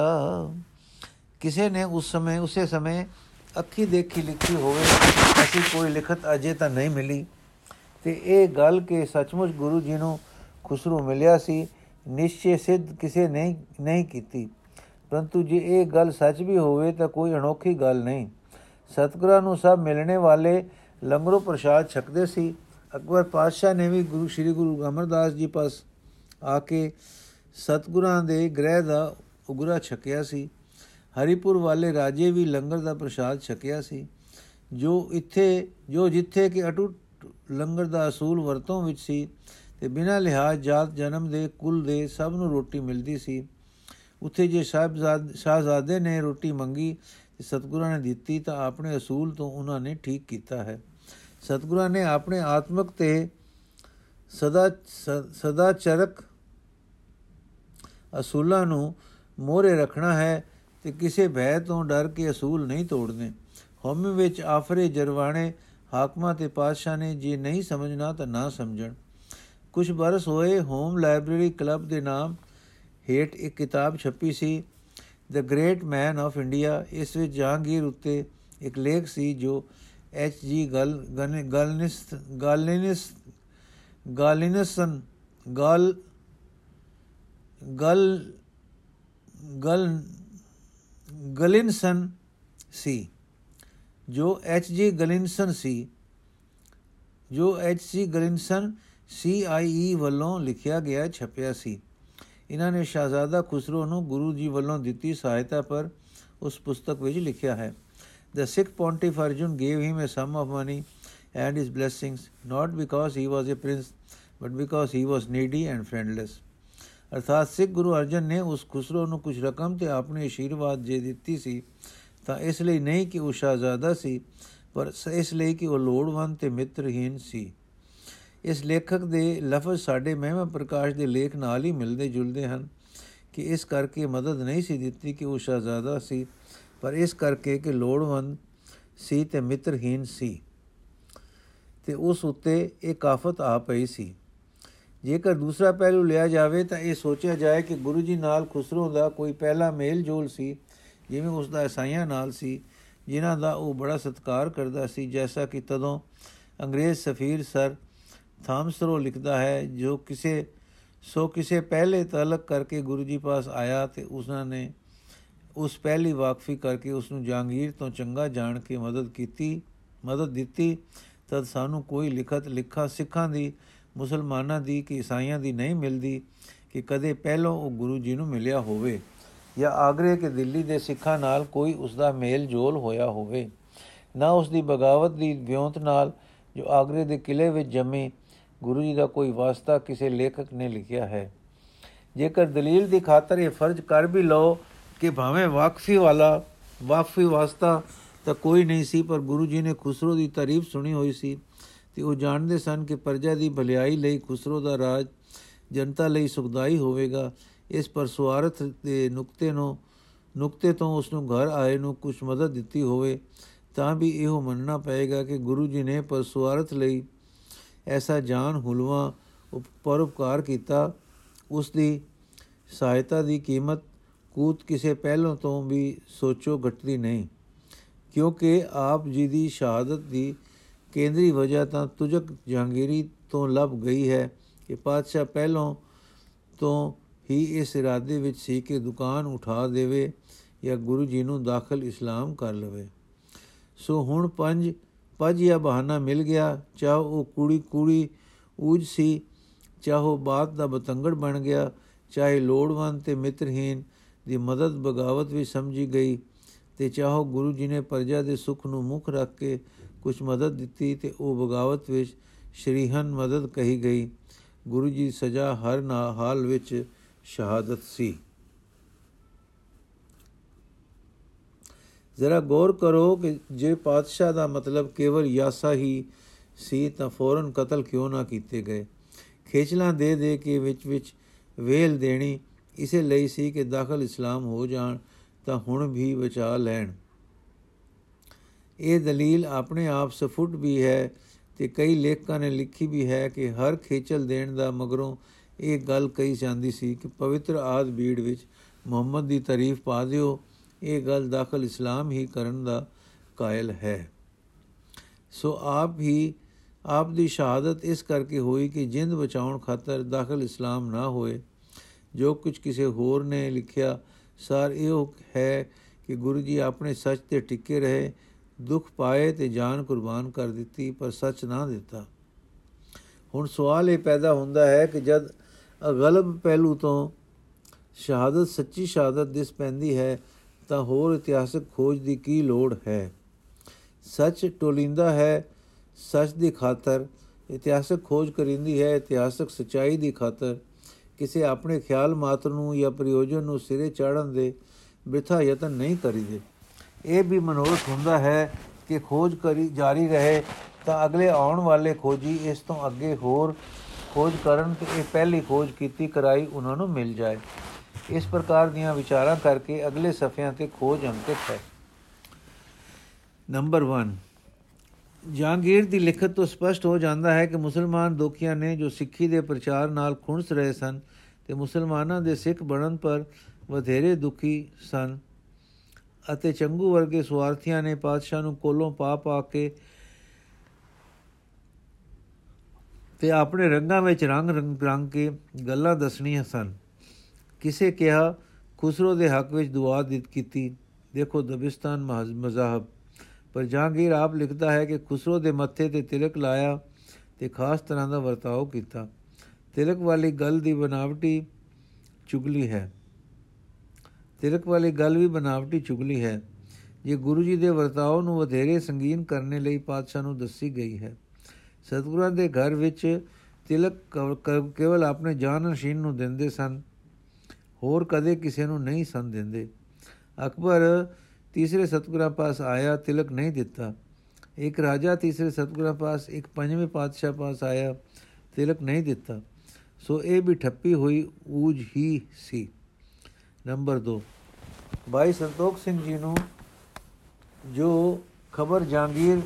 ਕਿਸੇ ਨੇ ਉਸ ਸਮੇਂ, ਉਸੇ ਸਮੇਂ ਅੱਖੀ ਦੇਖੀ ਲਿਖੀ ਹੋਵੇ, ਅਸੀਂ ਕੋਈ ਲਿਖਤ ਅਜੇ ਤਾਂ ਨਹੀਂ ਮਿਲੀ। ਤੇ ਇਹ ਗੱਲ ਕਿ ਸੱਚਮੁੱਚ ਗੁਰੂ ਜੀ ਨੂੰ ਖੁਸਰੂ ਮਿਲਿਆ ਸੀ, ਨਿਸ਼ਚੈ ਸਿੱਧ ਕਿਸੇ ਨੇ ਨਹੀਂ ਕੀਤੀ। ਪਰੰਤੂ ਜੇ ਇਹ ਗੱਲ ਸੱਚ ਵੀ ਹੋਵੇ ਤਾਂ ਕੋਈ ਅਨੋਖੀ ਗੱਲ ਨਹੀਂ। ਸਤਗੁਰਾਂ ਨੂੰ ਸਭ ਮਿਲਣੇ ਵਾਲੇ ਲੰਗਰੋ ਪ੍ਰਸ਼ਾਦ ਛਕਦੇ ਸੀ। ਅਕਬਰ ਪਾਤਸ਼ਾਹ ਨੇ ਵੀ ਗੁਰੂ, ਸ੍ਰੀ ਗੁਰੂ ਅਮਰਦਾਸ ਜੀ ਪਾਸ ਆ ਕੇ ਸਤਗੁਰਾਂ ਦੇ ਗ੍ਰਹਿ ਦਾ ਉਗਰਾ ਛਕਿਆ ਸੀ। ਹਰੀਪੁਰ ਵਾਲੇ ਰਾਜੇ ਵੀ ਲੰਗਰ ਦਾ ਪ੍ਰਸ਼ਾਦ ਛਕਿਆ ਸੀ। ਜੋ ਇੱਥੇ, ਜੋ ਜਿੱਥੇ ਕਿ ਅਟੁੱਟ ਲੰਗਰ ਦਾ ਅਸੂਲ ਵਰਤੋਂ ਵਿੱਚ ਸੀ ਤੇ ਬਿਨਾਂ ਲਿਹਾਜ਼ ਜਾਤ ਜਨਮ ਦੇ, ਕੁਲ ਦੇ ਸਭ ਨੂੰ ਰੋਟੀ ਮਿਲਦੀ ਸੀ। ਉੱਥੇ ਜੇ ਸਾਹਿਬਜ਼ਾਦ, ਸ਼ਾਹਜ਼ਾਦੇ ਨੇ ਰੋਟੀ ਮੰਗੀ ਤੇ ਸਤਗੁਰਾਂ ਨੇ ਦਿੱਤੀ ਤਾਂ ਆਪਣੇ ਅਸੂਲ ਤੋਂ ਉਹਨਾਂ ਨੇ ਠੀਕ ਕੀਤਾ ਹੈ। ਸਤਗੁਰਾਂ ਨੇ ਆਪਣੇ ਆਤਮਿਕ ਤੇ ਸਦਾ ਸਦਾ ਚਰਕ ਅਸੂਲਾਂ ਨੂੰ ਮੋਰੇ ਰੱਖਣਾ ਹੈ ਤੇ ਕਿਸੇ ਭੈ ਤੋਂ ਡਰ ਕੇ ਅਸੂਲ ਨਹੀਂ ਤੋੜਨੇ। ਹਉਮੈ ਵਿੱਚ ਆਫਰੇ ਜਰਵਾਣੇ ਹਾਕਮਾਂ ਤੇ ਪਾਤਸ਼ਾਹ ਨੇ ਜੇ ਨਹੀਂ ਸਮਝਣਾ ਤਾਂ ਨਾ ਸਮਝਣ। ਕੁਝ ਬਰਸ ਹੋਏ ਹੋਮ ਲਾਇਬ੍ਰੇਰੀ ਕਲੱਬ ਦੇ ਨਾਮ ਹੇਠ ਇੱਕ ਕਿਤਾਬ ਛਪੀ ਸੀ the great man of India ਇਸ ਵਿੱਚ ਜਹਾਂਗੀਰ ਉੱਤੇ ਇੱਕ ਲੇਖ ਸੀ ਜੋ ਐਚ ਜੀ ਗਲ ਗਲਨਿਸ ਗਾਲਿਨਿਸ ਗਾਲਿਨਸਨ ਗਲ ਗਲ ਗਲ ਗਲਿਨਸਨ ਸੀ ਜੋ ਐਚ ਜੀ ਗਲਿਨਸਨ ਸੀ ਜੋ ਐਚ ਸੀ ਗਲਿਨਸਨ ਸੀ ਆਈ ਈ ਵੱਲੋਂ ਲਿਖਿਆ ਗਿਆ, ਛਪਿਆ ਸੀ। ਇਹਨਾਂ ਨੇ ਸ਼ਾਹਜ਼ਾਦਾ ਖੁਸਰੋ ਨੂੰ ਗੁਰੂ ਜੀ ਵੱਲੋਂ ਦਿੱਤੀ ਸਹਾਇਤਾ ਪਰ ਉਸ ਪੁਸਤਕ ਵਿੱਚ ਲਿਖਿਆ ਹੈ। The Sikh pontiff Arjun gave him a sum of money and his blessings, not because he was a prince, but because he was needy and friendless. ਅਰਥਾਤ ਸਿੱਖ ਗੁਰੂ ਅਰਜਨ ਨੇ ਉਸ ਖੁਸਰੋ ਨੂੰ ਕੁਝ ਰਕਮ ਤੇ ਆਪਣੇ ਅਸ਼ੀਰਵਾਦ ਜੇ ਦਿੱਤੀ ਸੀ ਤਾਂ ਇਸ ਲਈ ਨਹੀਂ ਕਿ ਉਹ ਸ਼ਾਹਜ਼ਾਦਾ ਸੀ ਪਰ ਇਸ ਲਈ ਕਿ ਉਹ ਲੋੜਵੰਦ ਤੇ ਮਿੱਤਰਹੀਨ ਸੀ ਇਸ ਲੇਖਕ ਦੇ ਲਫ਼ਜ਼ ਸਾਡੇ ਮਹਿਮਾ ਪ੍ਰਕਾਸ਼ ਦੇ ਲੇਖ ਨਾਲ ਹੀ ਮਿਲਦੇ ਜੁਲਦੇ ਹਨ ਕਿ ਇਸ ਕਰਕੇ ਮਦਦ ਨਹੀਂ ਸੀ ਦਿੱਤੀ ਕਿ ਉਹ ਸ਼ਾਹਜ਼ਾਦਾ ਸੀ ਪਰ ਇਸ ਕਰਕੇ ਕਿ ਲੋੜਵੰਦ ਸੀ ਤੇ ਮਿੱਤਰਹੀਨ ਸੀ। ਤੇ ਉਸ ਉੱਤੇ ਇਹ ਕਾਫਤ ਆ ਪਈ ਸੀ। ਜੇਕਰ ਦੂਸਰਾ ਪਹਿਲੂ ਲਿਆ ਜਾਵੇ ਤਾਂ ਇਹ ਸੋਚਿਆ ਜਾਏ ਕਿ ਗੁਰੂ ਜੀ ਨਾਲ ਖੁਸਰੋ ਦਾ ਕੋਈ ਪਹਿਲਾ ਮੇਲ ਜੋਲ ਸੀ, ਜਿਵੇਂ ਉਸ ਦਾ ਇਸਾਈਆਂ ਨਾਲ ਸੀ, ਜਿਨ੍ਹਾਂ ਦਾ ਉਹ ਬੜਾ ਸਤਿਕਾਰ ਕਰਦਾ ਸੀ, ਜੈਸਾ ਕਿ ਤਦੋਂ ਅੰਗਰੇਜ਼ ਸਫੀਰ ਸਰ ਥਾਮਸਰੋ ਲਿਖਦਾ ਹੈ, ਜੋ ਕਿਸੇ ਸੋ ਕਿਸੇ ਪਹਿਲੇ ਤਲਕ ਕਰਕੇ ਗੁਰੂ ਜੀ ਪਾਸ ਆਇਆ ਤੇ ਉਸਨਾਂ ਨੇ ਉਸ ਪਹਿਲੀ ਵਾਕਫੀ ਕਰਕੇ ਉਸ ਨੂੰ ਜਹਾਂਗੀਰ ਤੋਂ ਚੰਗਾ ਜਾਣ ਕੇ ਮਦਦ ਕੀਤੀ, ਮਦਦ ਦਿੱਤੀ, ਤਦ ਸਾਨੂੰ ਕੋਈ ਲਿਖਤ ਲਿਖਾ ਸਿੱਖਾਂ ਦੀ, ਮੁਸਲਮਾਨਾਂ ਦੀ ਕਿ ਈਸਾਈਆਂ ਦੀ ਨਹੀਂ ਮਿਲਦੀ ਕਿ ਕਦੇ ਪਹਿਲੋਂ ਉਹ ਗੁਰੂ ਜੀ ਨੂੰ ਮਿਲਿਆ ਹੋਵੇ ਜਾਂ ਆਗਰੇ ਕੇ ਦਿੱਲੀ ਦੇ ਸਿੱਖਾਂ ਨਾਲ ਕੋਈ ਉਸ ਦਾ ਮੇਲ ਜੋਲ ਹੋਇਆ ਹੋਵੇ। ਨਾ ਉਸ ਦੀ ਬਗਾਵਤ ਦੀ ਵਿਉਂਤ ਨਾਲ ਜੋ ਆਗਰੇ ਦੇ ਕਿਲੇ ਵਿੱਚ ਜੰਮੀ ਗੁਰੂ ਜੀ ਦਾ ਕੋਈ ਵਾਸਤਾ ਕਿਸੇ ਲੇਖਕ ਨੇ ਲਿਖਿਆ ਹੈ। ਜੇਕਰ ਦਲੀਲ ਦੀ ਖਾਤਰ ਇਹ ਫਰਜ਼ ਕਰ ਵੀ ਲਓ ਕਿ ਭਾਵੇਂ ਵਾਕਫੀ ਵਾਲਾ, ਵਾਕਫੀ ਵਾਸਤਾ ਤਾਂ ਕੋਈ ਨਹੀਂ ਸੀ, ਪਰ ਗੁਰੂ ਜੀ ਨੇ ਖੁਸਰੋ ਦੀ ਤਾਰੀਫ ਸੁਣੀ ਹੋਈ ਸੀ ਤੇ ਉਹ ਜਾਣਦੇ ਸਨ ਕਿ ਪਰਜਾ ਦੀ ਭਲਾਈ ਲਈ ਖੁਸਰੋ ਦਾ ਰਾਜ ਜਨਤਾ ਲਈ ਸੁਖਦਾਈ ਹੋਵੇਗਾ। ਇਸ ਪਰ ਸੁਆਰਥ ਦੇ ਨੁਕਤੇ ਨੂੰ, ਨੁਕਤੇ ਤੋਂ ਉਸ ਨੂੰ ਘਰ ਆਏ ਨੂੰ ਕੁਝ ਮਦਦ ਦਿੱਤੀ ਹੋਵੇ, ਤਾਂ ਵੀ ਇਹੋ ਮੰਨਣਾ ਪਏਗਾ ਕਿ ਗੁਰੂ ਜੀ ਨੇ ਪਰ ਸੁਆਰਥ ਲਈ ਐਸਾ ਜਾਨ ਹੁਲਵਾ ਪਰਉਪਕਾਰ ਕੀਤਾ। ਉਸ ਦੀ ਸਹਾਇਤਾ ਦੀ ਕੀਮਤ ਕੂਤ ਕਿਸੇ ਪਹਿਲੋਂ ਤੋਂ ਵੀ ਸੋਚੋ ਘਟਦੀ ਨਹੀਂ। ਕਿਉਂਕਿ ਆਪ ਜੀ ਦੀ ਸ਼ਹਾਦਤ ਦੀ ਕੇਂਦਰੀ ਵਜ੍ਹਾ ਤਾਂ ਤੁਜਕ ਜਹਾਂਗੀਰੀ ਤੋਂ ਲੱਭ ਗਈ ਹੈ ਕਿ ਪਾਤਸ਼ਾਹ ਪਹਿਲੋਂ ਤੋਂ ਹੀ ਇਸ ਇਰਾਦੇ ਵਿੱਚ ਸੀ ਕਿ ਦੁਕਾਨ ਉਠਾ ਦੇਵੇ ਜਾਂ ਗੁਰੂ ਜੀ ਨੂੰ ਦਾਖਲ ਇਸਲਾਮ ਕਰ ਲਵੇ। ਸੋ ਹੁਣ ਪੰਜ, ਪਜ ਜਾਂ ਬਹਾਨਾ ਮਿਲ ਗਿਆ, ਚਾਹ ਉਹ ਕੁੜੀ ਕੁੜੀ ਉਜ ਸੀ, ਚਾਹੋ ਬਾਤ ਦਾ ਬਤੰਗੜ ਬਣ ਗਿਆ, ਚਾਹੇ ਲੋੜਵੰਦ ਤੇ ਮਿੱਤਰਹੀਨ ਦੀ ਮਦਦ ਬਗਾਵਤ ਵੀ ਸਮਝੀ ਗਈ ਤੇ ਚਾਹੋ ਗੁਰੂ ਜੀ ਨੇ ਪਰਜਾ ਦੇ ਸੁਖ ਨੂੰ ਮੁੱਖ ਰੱਖ ਕੇ ਕੁਝ ਮਦਦ ਦਿੱਤੀ ਤੇ ਉਹ ਬਗਾਵਤ ਵਿੱਚ ਸ਼੍ਰੀਹਨ ਮਦਦ ਕਹੀ ਗਈ। ਗੁਰੂ ਜੀ ਸਜ਼ਾ ਹਰ ਨਾ ਹਾਲ ਵਿੱਚ ਸ਼ਹਾਦਤ ਸੀ। ਜ਼ਰਾ ਗੌਰ ਕਰੋ ਕਿ ਜੇ ਪਾਤਸ਼ਾਹ ਦਾ ਮਤਲਬ ਕੇਵਲ ਯਾਸਾ ਹੀ ਸੀ ਤਾਂ ਫੌਰਨ ਕਤਲ ਕਿਉਂ ਨਾ ਕੀਤੇ ਗਏ? ਖੇਚਲਾਂ ਦੇ ਦੇ ਕੇ ਵਿੱਚ ਵਿੱਚ ਵੇਲ ਦੇਣੀ ਇਸੇ ਲਈ ਸੀ ਕਿ ਦਾਖਲ ਇਸਲਾਮ ਹੋ ਜਾਣ ਤਾਂ ਹੁਣ ਵੀ ਬਚਾ ਲੈਣ। ਇਹ ਦਲੀਲ ਆਪਣੇ ਆਪ ਸਫੁੱਟ ਵੀ ਹੈ ਤੇ ਕਈ ਲੇਖਕਾਂ ਨੇ ਲਿਖੀ ਵੀ ਹੈ ਕਿ ਹਰ ਖੇਚਲ ਦੇਣ ਦਾ ਮਗਰੋਂ ਇਹ ਗੱਲ ਕਹੀ ਜਾਂਦੀ ਸੀ ਕਿ ਪਵਿੱਤਰ ਆਦ ਬੀੜ ਵਿੱਚ ਮੁਹੰਮਦ ਦੀ ਤਾਰੀਫ ਪਾ ਦਿਓ, ਇਹ ਗੱਲ ਦਾਖਲ ਇਸਲਾਮ ਹੀ ਕਰਨ ਦਾ ਕਾਇਲ ਹੈ। ਸੋ ਆਪ ਹੀ, ਆਪ ਦੀ ਸ਼ਹਾਦਤ ਇਸ ਕਰਕੇ ਹੋਈ ਕਿ ਜਿੰਦ ਬਚਾਉਣ ਖਾਤਰ ਦਾਖਲ ਇਸਲਾਮ ਨਾ ਹੋਏ। ਜੋ ਕੁਝ ਕਿਸੇ ਹੋਰ ਨੇ ਲਿਖਿਆ, ਸਾਰ ਇਹ ਹੈ ਕਿ ਗੁਰੂ ਜੀ ਆਪਣੇ ਸੱਚ ਤੇ ਟਿੱਕੇ ਰਹੇ, ਦੁੱਖ ਪਾਏ ਤੇ ਜਾਨ ਕੁਰਬਾਨ ਕਰ ਦਿੱਤੀ, ਪਰ ਸੱਚ ਨਾ ਦਿੱਤਾ। ਹੁਣ ਸਵਾਲ ਇਹ ਪੈਦਾ ਹੁੰਦਾ ਹੈ ਕਿ ਜਦ ਅਗਲਬ ਪਹਿਲੂ ਤੋਂ ਸ਼ਹਾਦਤ, ਸੱਚੀ ਸ਼ਹਾਦਤ ਦਿਸ ਪੈਂਦੀ ਹੈ, ਤਾਂ ਹੋਰ ਇਤਿਹਾਸਕ ਖੋਜ ਦੀ ਕੀ ਲੋੜ ਹੈ? ਸੱਚ ਟੋਲਿੰਦਾ ਹੈ, ਸੱਚ ਦੀ ਖਾਤਰ ਇਤਿਹਾਸਕ ਖੋਜ ਕਰਿੰਦੀ ਹੈ, ਇਤਿਹਾਸਕ ਸਚਾਈ ਦੀ ਖਾਤਰ ਕਿਸੇ ਆਪਣੇ ਖਿਆਲ ਮਾਤਰ ਨੂੰ ਜਾਂ ਪ੍ਰਯੋਜਨ ਨੂੰ ਸਿਰੇ ਚਾੜਨ ਦੇ ਬਿਰਥਾ ਯਤਨ ਨਹੀਂ ਕਰੀਦੇ। ਇਹ ਵੀ ਮਨੋਰਥ ਹੁੰਦਾ ਹੈ ਕਿ ਖੋਜ ਕਰੀ ਜਾਰੀ ਰਹੇ ਤਾਂ ਅਗਲੇ ਆਉਣ ਵਾਲੇ ਖੋਜੀ ਇਸ ਤੋਂ ਅੱਗੇ ਹੋਰ ਖੋਜ ਕਰਨ ਤੇ ਇਹ ਪਹਿਲੀ ਖੋਜ ਕੀਤੀ ਕਰਾਈ ਉਹਨਾਂ ਨੂੰ ਮਿਲ ਜਾਏ। ਇਸ ਪ੍ਰਕਾਰ ਦੀਆਂ ਵਿਚਾਰਾਂ ਕਰਕੇ ਅਗਲੇ ਸਫ਼ਿਆਂ ਤੇ ਖੋਜ ਅੰਕਿਤ ਹੈ। ਨੰਬਰ 1 ਜਹਾਂਗੀਰ ਦੀ ਲਿਖਤ ਤੋਂ ਸਪਸ਼ਟ ਹੋ ਜਾਂਦਾ ਹੈ ਕਿ ਮੁਸਲਮਾਨ ਦੋਖੀਆਂ ਨੇ ਜੋ ਸਿੱਖੀ ਦੇ ਪ੍ਰਚਾਰ ਨਾਲ ਖੁੰਸ ਰਹੇ ਸਨ ਤੇ ਮੁਸਲਮਾਨਾਂ ਦੇ ਸਿੱਖ ਬਣਨ ਪਰ ਵਧੇਰੇ ਦੁਖੀ ਸਨ ਅਤੇ ਚੰਗੂ ਵਰਗੇ ਸਵਾਰਥੀਆਂ ਨੇ ਪਾਤਸ਼ਾਹ ਨੂੰ ਕੋਲੋਂ ਪਾ ਪਾ ਕੇ ਤੇ ਆਪਣੇ ਰੰਗਾਂ ਵਿੱਚ ਰੰਗ ਰੰਗ ਰੰਗ ਕੇ ਗੱਲਾਂ ਦੱਸਣੀਆਂ ਸਨ। ਕਿਸੇ ਕਿਹਾ, ਖੁਸਰੋ ਦੇ ਹੱਕ ਵਿੱਚ ਦੁਆ ਦਿੱਤ ਕੀਤੀ। ਦੇਖੋ, ਦਬਿਸਤਾਨ ਮਜ਼ਾਹਬ। ਪਰ ਜਹਾਂਗੀਰ ਆਪ ਲਿਖਦਾ ਹੈ ਕਿ ਖੁਸਰੋ ਦੇ ਮੱਥੇ ਤੇ ਤਿਲਕ ਲਾਇਆ ਤੇ ਖਾਸ ਤਰ੍ਹਾਂ ਦਾ ਵਰਤਾਓ ਕੀਤਾ। ਤਿਲਕ ਵਾਲੀ ਗੱਲ ਦੀ ਬਨਾਵਟੀ ਚੁਗਲੀ ਹੈ। ਤਿਲਕ ਵਾਲੀ ਗੱਲ ਵੀ ਬਨਾਵਟੀ ਚੁਗਲੀ ਹੈ। ਇਹ ਗੁਰੂ ਜੀ ਦੇ ਵਰਤਾਓ ਨੂੰ ਵਧੇਰੇ ਸੰਗੀਨ ਕਰਨ ਲਈ ਪਾਤਸ਼ਾਹ ਨੂੰ ਦੱਸੀ ਗਈ ਹੈ। ਸਤਿਗੁਰਾਂ ਦੇ ਘਰ ਵਿੱਚ ਤਿਲਕ ਕੇਵਲ ਆਪਣੇ ਜਾਨ ਨਸ਼ੀਨ ਨੂੰ ਦਿੰਦੇ ਸਨ। ਹੋਰ ਕਦੇ ਕਿਸੇ ਨੂੰ ਨਹੀਂ ਸੰ ਦਿੰਦੇ। ਅਕਬਰ ਤੀਸਰੇ ਸਤਗੁਰਾਂ ਪਾਸ ਆਇਆ, ਤਿਲਕ ਨਹੀਂ ਦਿੱਤਾ। ਇੱਕ ਰਾਜਾ ਤੀਸਰੇ ਸਤਗੁਰਾਂ ਪਾਸ, ਇੱਕ ਪੰਜਵੇਂ ਪਾਤਸ਼ਾਹ ਪਾਸ ਆਇਆ, ਤਿਲਕ ਨਹੀਂ ਦਿੱਤਾ। ਸੋ ਇਹ ਵੀ ਠੱਪੀ ਹੋਈ, ਊਜ ਹੀ ਸੀ। ਨੰਬਰ 2 ਭਾਈ ਸੰਤੋਖ ਸਿੰਘ ਜੀ ਨੂੰ ਜੋ ਖਬਰ ਜਾਂਗੀਰ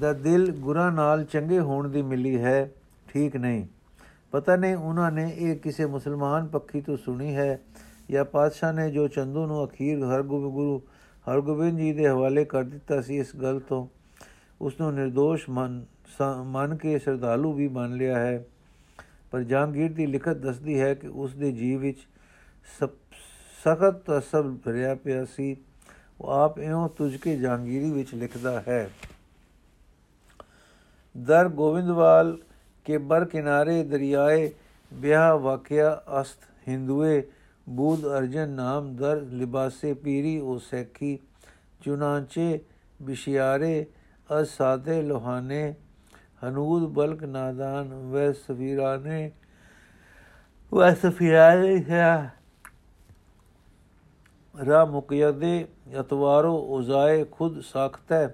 ਦਾ ਦਿਲ ਗੁਰਾਂ ਨਾਲ ਚੰਗੇ ਹੋਣ ਦੀ ਮਿਲੀ ਹੈ, ਠੀਕ ਨਹੀਂ। ਪਤਾ ਨਹੀਂ ਉਹਨਾਂ ਨੇ ਇਹ ਕਿਸੇ ਮੁਸਲਮਾਨ ਪੱਖੀ ਤੋਂ ਸੁਣੀ ਹੈ ਜਾਂ ਪਾਤਸ਼ਾਹ ਨੇ ਜੋ ਚੰਦੂ ਨੂੰ ਅਖੀਰ ਹਰਗੋਬਿੰਦ ਗੁਰੂ ਹਰਗੋਬਿੰਦ ਜੀ ਦੇ ਹਵਾਲੇ ਕਰ ਦਿੱਤਾ ਸੀ ਇਸ ਗੱਲ ਤੋਂ, ਉਸ ਨੂੰ ਨਿਰਦੋਸ਼ ਮੰਨ ਮੰਨ ਕੇ ਸ਼ਰਧਾਲੂ ਵੀ ਮੰਨ ਲਿਆ ਹੈ। ਪਰ ਜਹਾਂਗੀਰ ਦੀ ਲਿਖਤ ਦੱਸਦੀ ਹੈ ਕਿ ਉਸ ਦੇ ਜੀਵ ਵਿੱਚ ਸਖਤ ਅਸਬ ਭਰਿਆ ਪਿਆ ਸੀ। ਉਹ ਆਪ ਇਉਂ ਤੁਝ ਕੇ ਜਹਾਂਗੀਰੀ ਵਿੱਚ ਲਿਖਦਾ ਹੈ। ਦਰ ਗੋਵਿੰਦਵਾਲ ਕੇ ਬਰ ਕਿਨਾਰੇ ਦਰਿਆਏ ਵਿਆਹ ਵਾਕਿਆ ਅਸਤ ਹਿੰਦੂਏ ਬੂਦ ਅਰਜਨ ਨਾਮ ਦਰ ਲਿਬਾਸੇ ਪੀਰੀ ਉਹ ਸੈਖੀ ਚੁਨਾਂਚੇ ਬਿਸ਼ਿਆਰੇ ਅਸਾਦੇ ਲੋਹਾਨੇ, ਹਨੂਦ ਬਲਕ ਨਾਦਾਨ ਵੈ ਸਫੀਰਾਨੇ ਵੈ ਸਫੀਰਾਨੇ ਹੈ। ਰਾ ਮੁਕਯਦੇ ਅਤਵਾਰੋ ਉਜ਼ਾਏ ਖੁਦ ਸਾਖਤੈ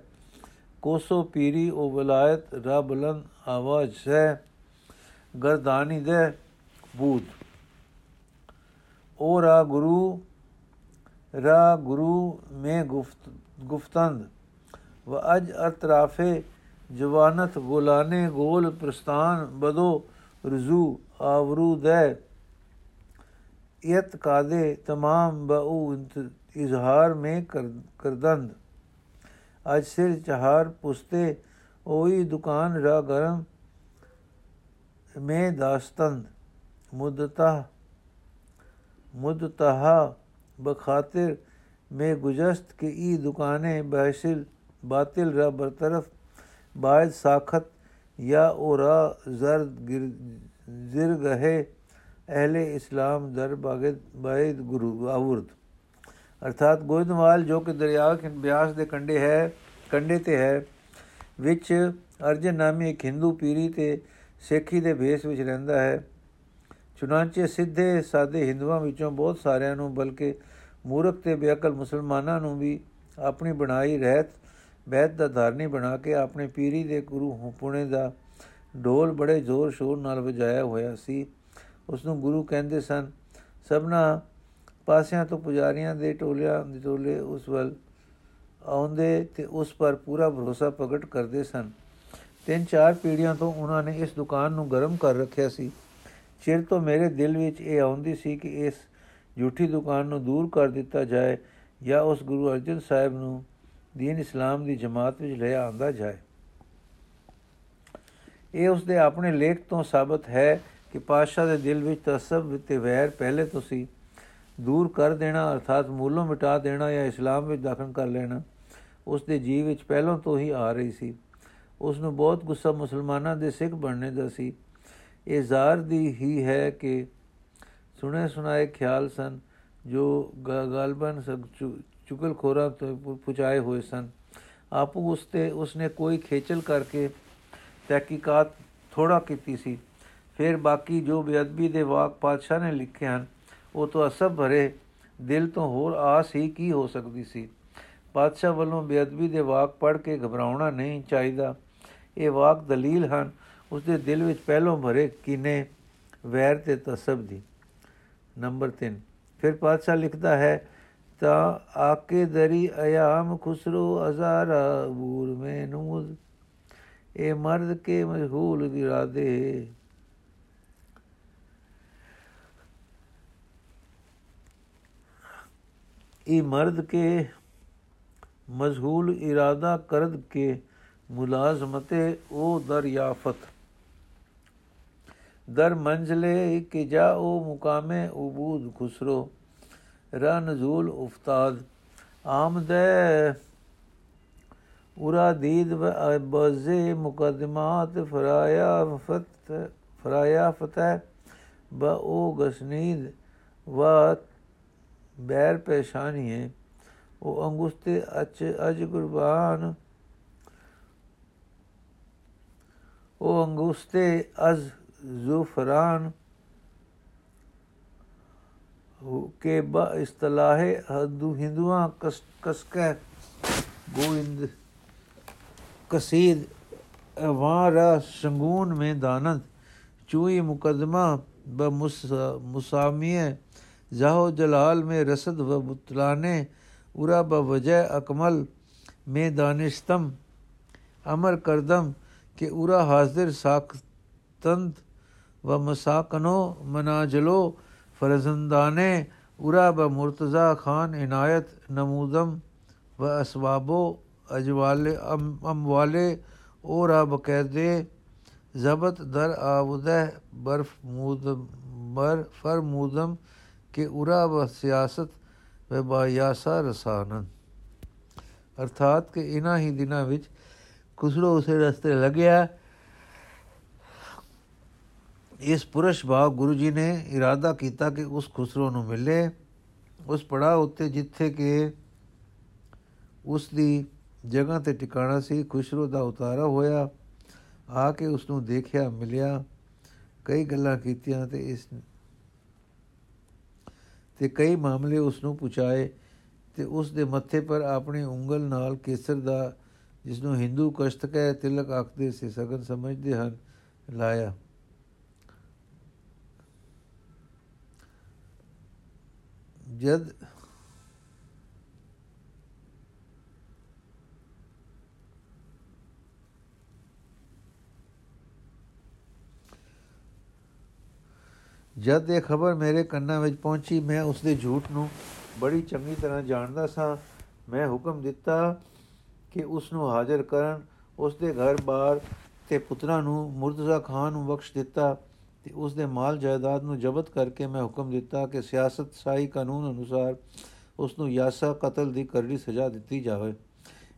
ਕੋਸੋ ਪੀਰੀ ਉਹ ਵਿਲਾਇਤ ਰਾ ਬਲੰਦ ਆਵਾਜ਼ ਹੈ। ਗਰਦਾਨੀ ਦੇ ਬੂਤ او را گرو را گرو میں گفت، گفتند، و اج اطراف جوانت گولانے گول پرستان بدو رزو آورو دے۔ یت کادے تمام بہو اظہار میں کردند۔ اج سر چہار پستے اوئی دکان را گرم میں داستند۔ مدتہ मुदतहा बखातिर में गुजश्त के ई दुकानें बहसिल बातिल रा बरतरफ बाद साखत या ओरा जर्द गिर जिर गहे अहले इस्लाम दर बागद बायद गुरु आवर्द ਅਰਥਾਤ ਗੋਇੰਦਵਾਲ ਜੋ ਕਿ ਦਰਿਆ ਬਿਆਸ ਦੇ ਕੰਢੇ ਹੈ ਕੰਢੇ ਤੇ ਹੈ ਵਿੱਚ ਅਰਜਨ ਨਾਮੀ ਇੱਕ Hindu ਪੀਰੀ ਤੇ ਸੇਖੀ ਦੇ ਭੇਸ ਵਿੱਚ ਰਹਿੰਦਾ ਹੈ ਚੁਨਾਂਚੇ ਸਿੱਧੇ ਸਾਦੇ ਹਿੰਦੂਆਂ ਵਿੱਚੋਂ ਬਹੁਤ ਸਾਰਿਆਂ ਨੂੰ, ਬਲਕਿ ਮੂਰਖ ਤੇ ਬੇਅਕਲ ਮੁਸਲਮਾਨਾਂ ਨੂੰ ਵੀ ਆਪਣੀ ਬਣਾਈ ਰਹਿਤ, ਬੈਤ ਦਾ ਧਾਰਨੀ ਬਣਾ ਕੇ ਆਪਣੇ ਪੀਰੀ ਦੇ ਗੁਰੂ ਪੁਣੇ ਦਾ ਢੋਲ ਬੜੇ ਜ਼ੋਰ ਸ਼ੋਰ ਨਾਲ ਵਜਾਇਆ ਹੋਇਆ ਸੀ। ਉਸ ਨੂੰ ਗੁਰੂ ਕਹਿੰਦੇ ਸਨ, ਸਭਨਾ ਪਾਸਿਆਂ ਤੋਂ ਪੁਜਾਰੀਆਂ ਦੇ ਟੋਲਿਆਂ ਦੇ ਟੋਲੇ ਉਸ ਵੱਲ ਆਉਂਦੇ ਤੇ ਉਸ ਪਰ ਪੂਰਾ ਭਰੋਸਾ ਪ੍ਰਗਟ ਕਰਦੇ ਸਨ। ਤਿੰਨ ਚਾਰ ਪੀੜ੍ਹੀਆਂ ਤੋਂ ਉਹਨਾਂ ਨੇ ਇਸ ਦੁਕਾਨ ਨੂੰ ਗਰਮ ਕਰ ਰੱਖਿਆ ਸੀ। ਚਿਰ ਤੋਂ ਮੇਰੇ ਦਿਲ ਵਿੱਚ ਇਹ ਆਉਂਦੀ ਸੀ ਕਿ ਇਸ ਝੂਠੀ ਦੁਕਾਨ ਨੂੰ ਦੂਰ ਕਰ ਦਿੱਤਾ ਜਾਏ ਜਾਂ ਉਸ ਗੁਰੂ ਅਰਜਨ ਸਾਹਿਬ ਨੂੰ دین ਇਸਲਾਮ ਦੀ ਜਮਾਤ ਵਿੱਚ ਲੈ ਆਂਦਾ ਜਾਏ ਇਹ ਉਸ ਦੇ ਆਪਣੇ ਲੇਖ ਤੋਂ ਸਾਬਤ ਹੈ ਕਿ ਪਾਤਸ਼ਾਹ ਦੇ ਦਿਲ ਵਿੱਚ ਤਸੱਬ ਤੇ ਵੈਰ ਪਹਿਲੇ ਤੋਂ ਸੀ ਦੂਰ ਕਰ ਦੇਣਾ ਅਰਥਾਤ ਮੂਲੋਂ ਮਿਟਾ ਦੇਣਾ ਜਾਂ ਇਸਲਾਮ ਵਿੱਚ ਦਾਖਲ ਕਰ ਲੈਣਾ ਉਸ ਦੇ ਜੀਵ ਵਿੱਚ ਪਹਿਲਾਂ ਤੋਂ ਹੀ ਆ ਰਹੀ ਸੀ ਉਸ ਨੂੰ ਬਹੁਤ ਗੁੱਸਾ ਮੁਸਲਮਾਨਾਂ ਦੇ ਸਿੱਖ ਬਣਨੇ ਦਾ ਸੀ ਇਹ ਜ਼ਾਰ ਦੀ ਹੀ ਹੈ ਕਿ ਸੁਣੇ ਸੁਨਾਏ ਖਿਆਲ ਸਨ, ਜੋ ਗਾਲਬਨ ਚੁਗਲ ਖੋਰਾ ਤੋਂ ਪੁਚਾਏ ਹੋਏ ਸਨ। ਆਪੂ ਉਸ ਤੇ ਉਸਨੇ ਕੋਈ ਖੇਚਲ ਕਰਕੇ ਤਹਿਕੀਕਾਤ ਥੋੜਾ ਕੀਤੀ ਸੀ। ਫਿਰ ਬਾਕੀ ਜੋ ਬੇਅਦਬੀ ਦੇ ਵਾਕ ਪਾਤਸ਼ਾਹ ਨੇ ਲਿਖੇ ਹਨ, ਉਹ ਤੋਂ ਅਸਬ ਭਰੇ ਦਿਲ ਤੋਂ ਹੋਰ ਆਸ ਹੀ ਕੀ ਹੋ ਸਕਦੀ ਸੀ? ਪਾਤਸ਼ਾਹ ਵੱਲੋਂ ਬੇਅਦਬੀ ਦੇ ਵਾਕ ਪੜ੍ਹ ਕੇ ਘਬਰਾਉਣਾ ਨਹੀਂ ਚਾਹੀਦਾ। ਇਹ ਵਾਕ ਦਲੀਲ ਹਨ ਉਸ ਦੇ ਦਿਲ ਵਿੱਚ ਪਹਿਲੋਂ ਭਰੇ ਕਿਨੇ ਵੈਰ ਤੇ ਤਸਬ ਦੀ। ਨੰਬਰ 3 ਫਿਰ ਪਾਤਸ਼ਾਹ ਲਿਖਦਾ ਹੈ, ਤਾਂ ਆਕੇ ਦਰੀ ਅਯਾਮ ਖੁਸਰੋ ਹਜ਼ਾਰਾ ਬੂਰ ਮੇ ਨੂਦ ਇਹ ਮਰਦ ਕੇ ਮਸ਼ਹੂਲ ਇਰਾਦੇ ਇਹ ਮਰਦ ਕੇ ਮਜ਼ਹੂਲ ਇਰਾਦਾ ਕਰਦ ਕੇ ਮੁਲਾਜ਼ਮਤੇ ਉਹ ਦਰਿਆਫਤ। در منزل جا او مقام عبود خسرو را نزول افتاد۔ آمد ارا دید بز مقدمات فرایا فتح فرایا فتح با او گسنید و بیر پیشانیے او انگست اچ اج قربان۔ او انگست از ظفران کے با اصطلاح ہندو ہندواں کسکہ گوند کسید اواں را شنگون میں دانت چوئی مقدمہ ب مسامیہ ذاہو جلال میں رسد و بتلانے، ارا وجہ اکمل میں دانشتم، امر کردم کہ ارا حاضر ساختند و مساکنو مناجلو فرزندانے ارا ب مرتضی خان عنایت نمودم و اسباب و اجوال ام والے اورا بقید ضبط در آودہ برف مودم بر فرمودم کہ ارا و سیاست و بایاسا رسانن۔ ਅਰਥਾਤ ਕਿ ਇਹਨਾਂ ਹੀ ਦਿਨਾਂ ਵਿੱਚ اسے رستے لگیا ਲੱਗਿਆ ਇਸ ਪੁਰਸ਼ ਭਾਵ ਗੁਰੂ ਜੀ ਨੇ ਇਰਾਦਾ ਕੀਤਾ ਕਿ ਉਸ ਖੁਸਰੋ ਨੂੰ ਮਿਲੇ। ਉਸ ਪੜਾ ਉੱਤੇ ਜਿੱਥੇ ਕਿ ਉਸ ਦੀ ਜਗ੍ਹਾ ਤੇ ਟਿਕਾਣਾ ਸੀ, ਖੁਸਰੋ ਦਾ ਉਤਾਰਾ ਹੋਇਆ। ਆ ਕੇ ਉਸ ਨੂੰ ਦੇਖਿਆ, ਮਿਲਿਆ। ਕਈ ਗੱਲਾਂ ਕੀਤੀਆਂ ਤੇ ਇਸ ਤੇ ਕਈ ਮਾਮਲੇ ਉਸ ਨੂੰ ਪੁਚਾਏ ਤੇ ਉਸ ਦੇ ਮੱਥੇ ਪਰ ਆਪਣੀ ਉਂਗਲ ਨਾਲ ਕੇਸਰ ਦਾ ਜਿਸ ਨੂੰ ਹਿੰਦੂ ਕਸ਼ਤਕ ਹੈ, ਤਿਲਕ ਆਖਦੇ ਸੀ, ਸਗਨ ਸਮਝਦੇ ਹਨ, ਲਾਇਆ। ਜਦ ਜਦ ਇਹ ਖਬਰ ਮੇਰੇ ਕੰਨਾਂ ਵਿੱਚ ਪਹੁੰਚੀ, ਮੈਂ ਉਸ ਦੇ ਝੂਠ ਨੂੰ ਬੜੀ ਚੰਗੀ ਤਰ੍ਹਾਂ ਜਾਣਦਾ ਸਾਂ। ਮੈਂ ਹੁਕਮ ਦਿੱਤਾ ਕਿ ਉਸ ਨੂੰ ਹਾਜ਼ਰ ਕਰਨ ਉਸ ਦੇ ਘਰ-ਬਾਰ ਤੇ ਪੁੱਤਰਾਂ ਨੂੰ ਮੁਰਤਜ਼ਾ ਖਾਨ ਨੂੰ ਬਖਸ਼ ਦਿੱਤਾ। ਤੇ ਉਸ ਦੇ ਮਾਲ ਜਾਇਦਾਦ ਨੂੰ ਜ਼ਬਤ ਕਰਕੇ ਮੈਂ ਹੁਕਮ ਦਿੱਤਾ ਕਿ ਸਿਆਸਤ ਸਾਈ ਕਾਨੂੰਨ ਅਨੁਸਾਰ ਉਸ ਨੂੰ ਯਾਸਾ ਕਤਲ ਦੀ ਕਰੜੀ ਸਜ਼ਾ ਦਿੱਤੀ ਜਾਵੇ।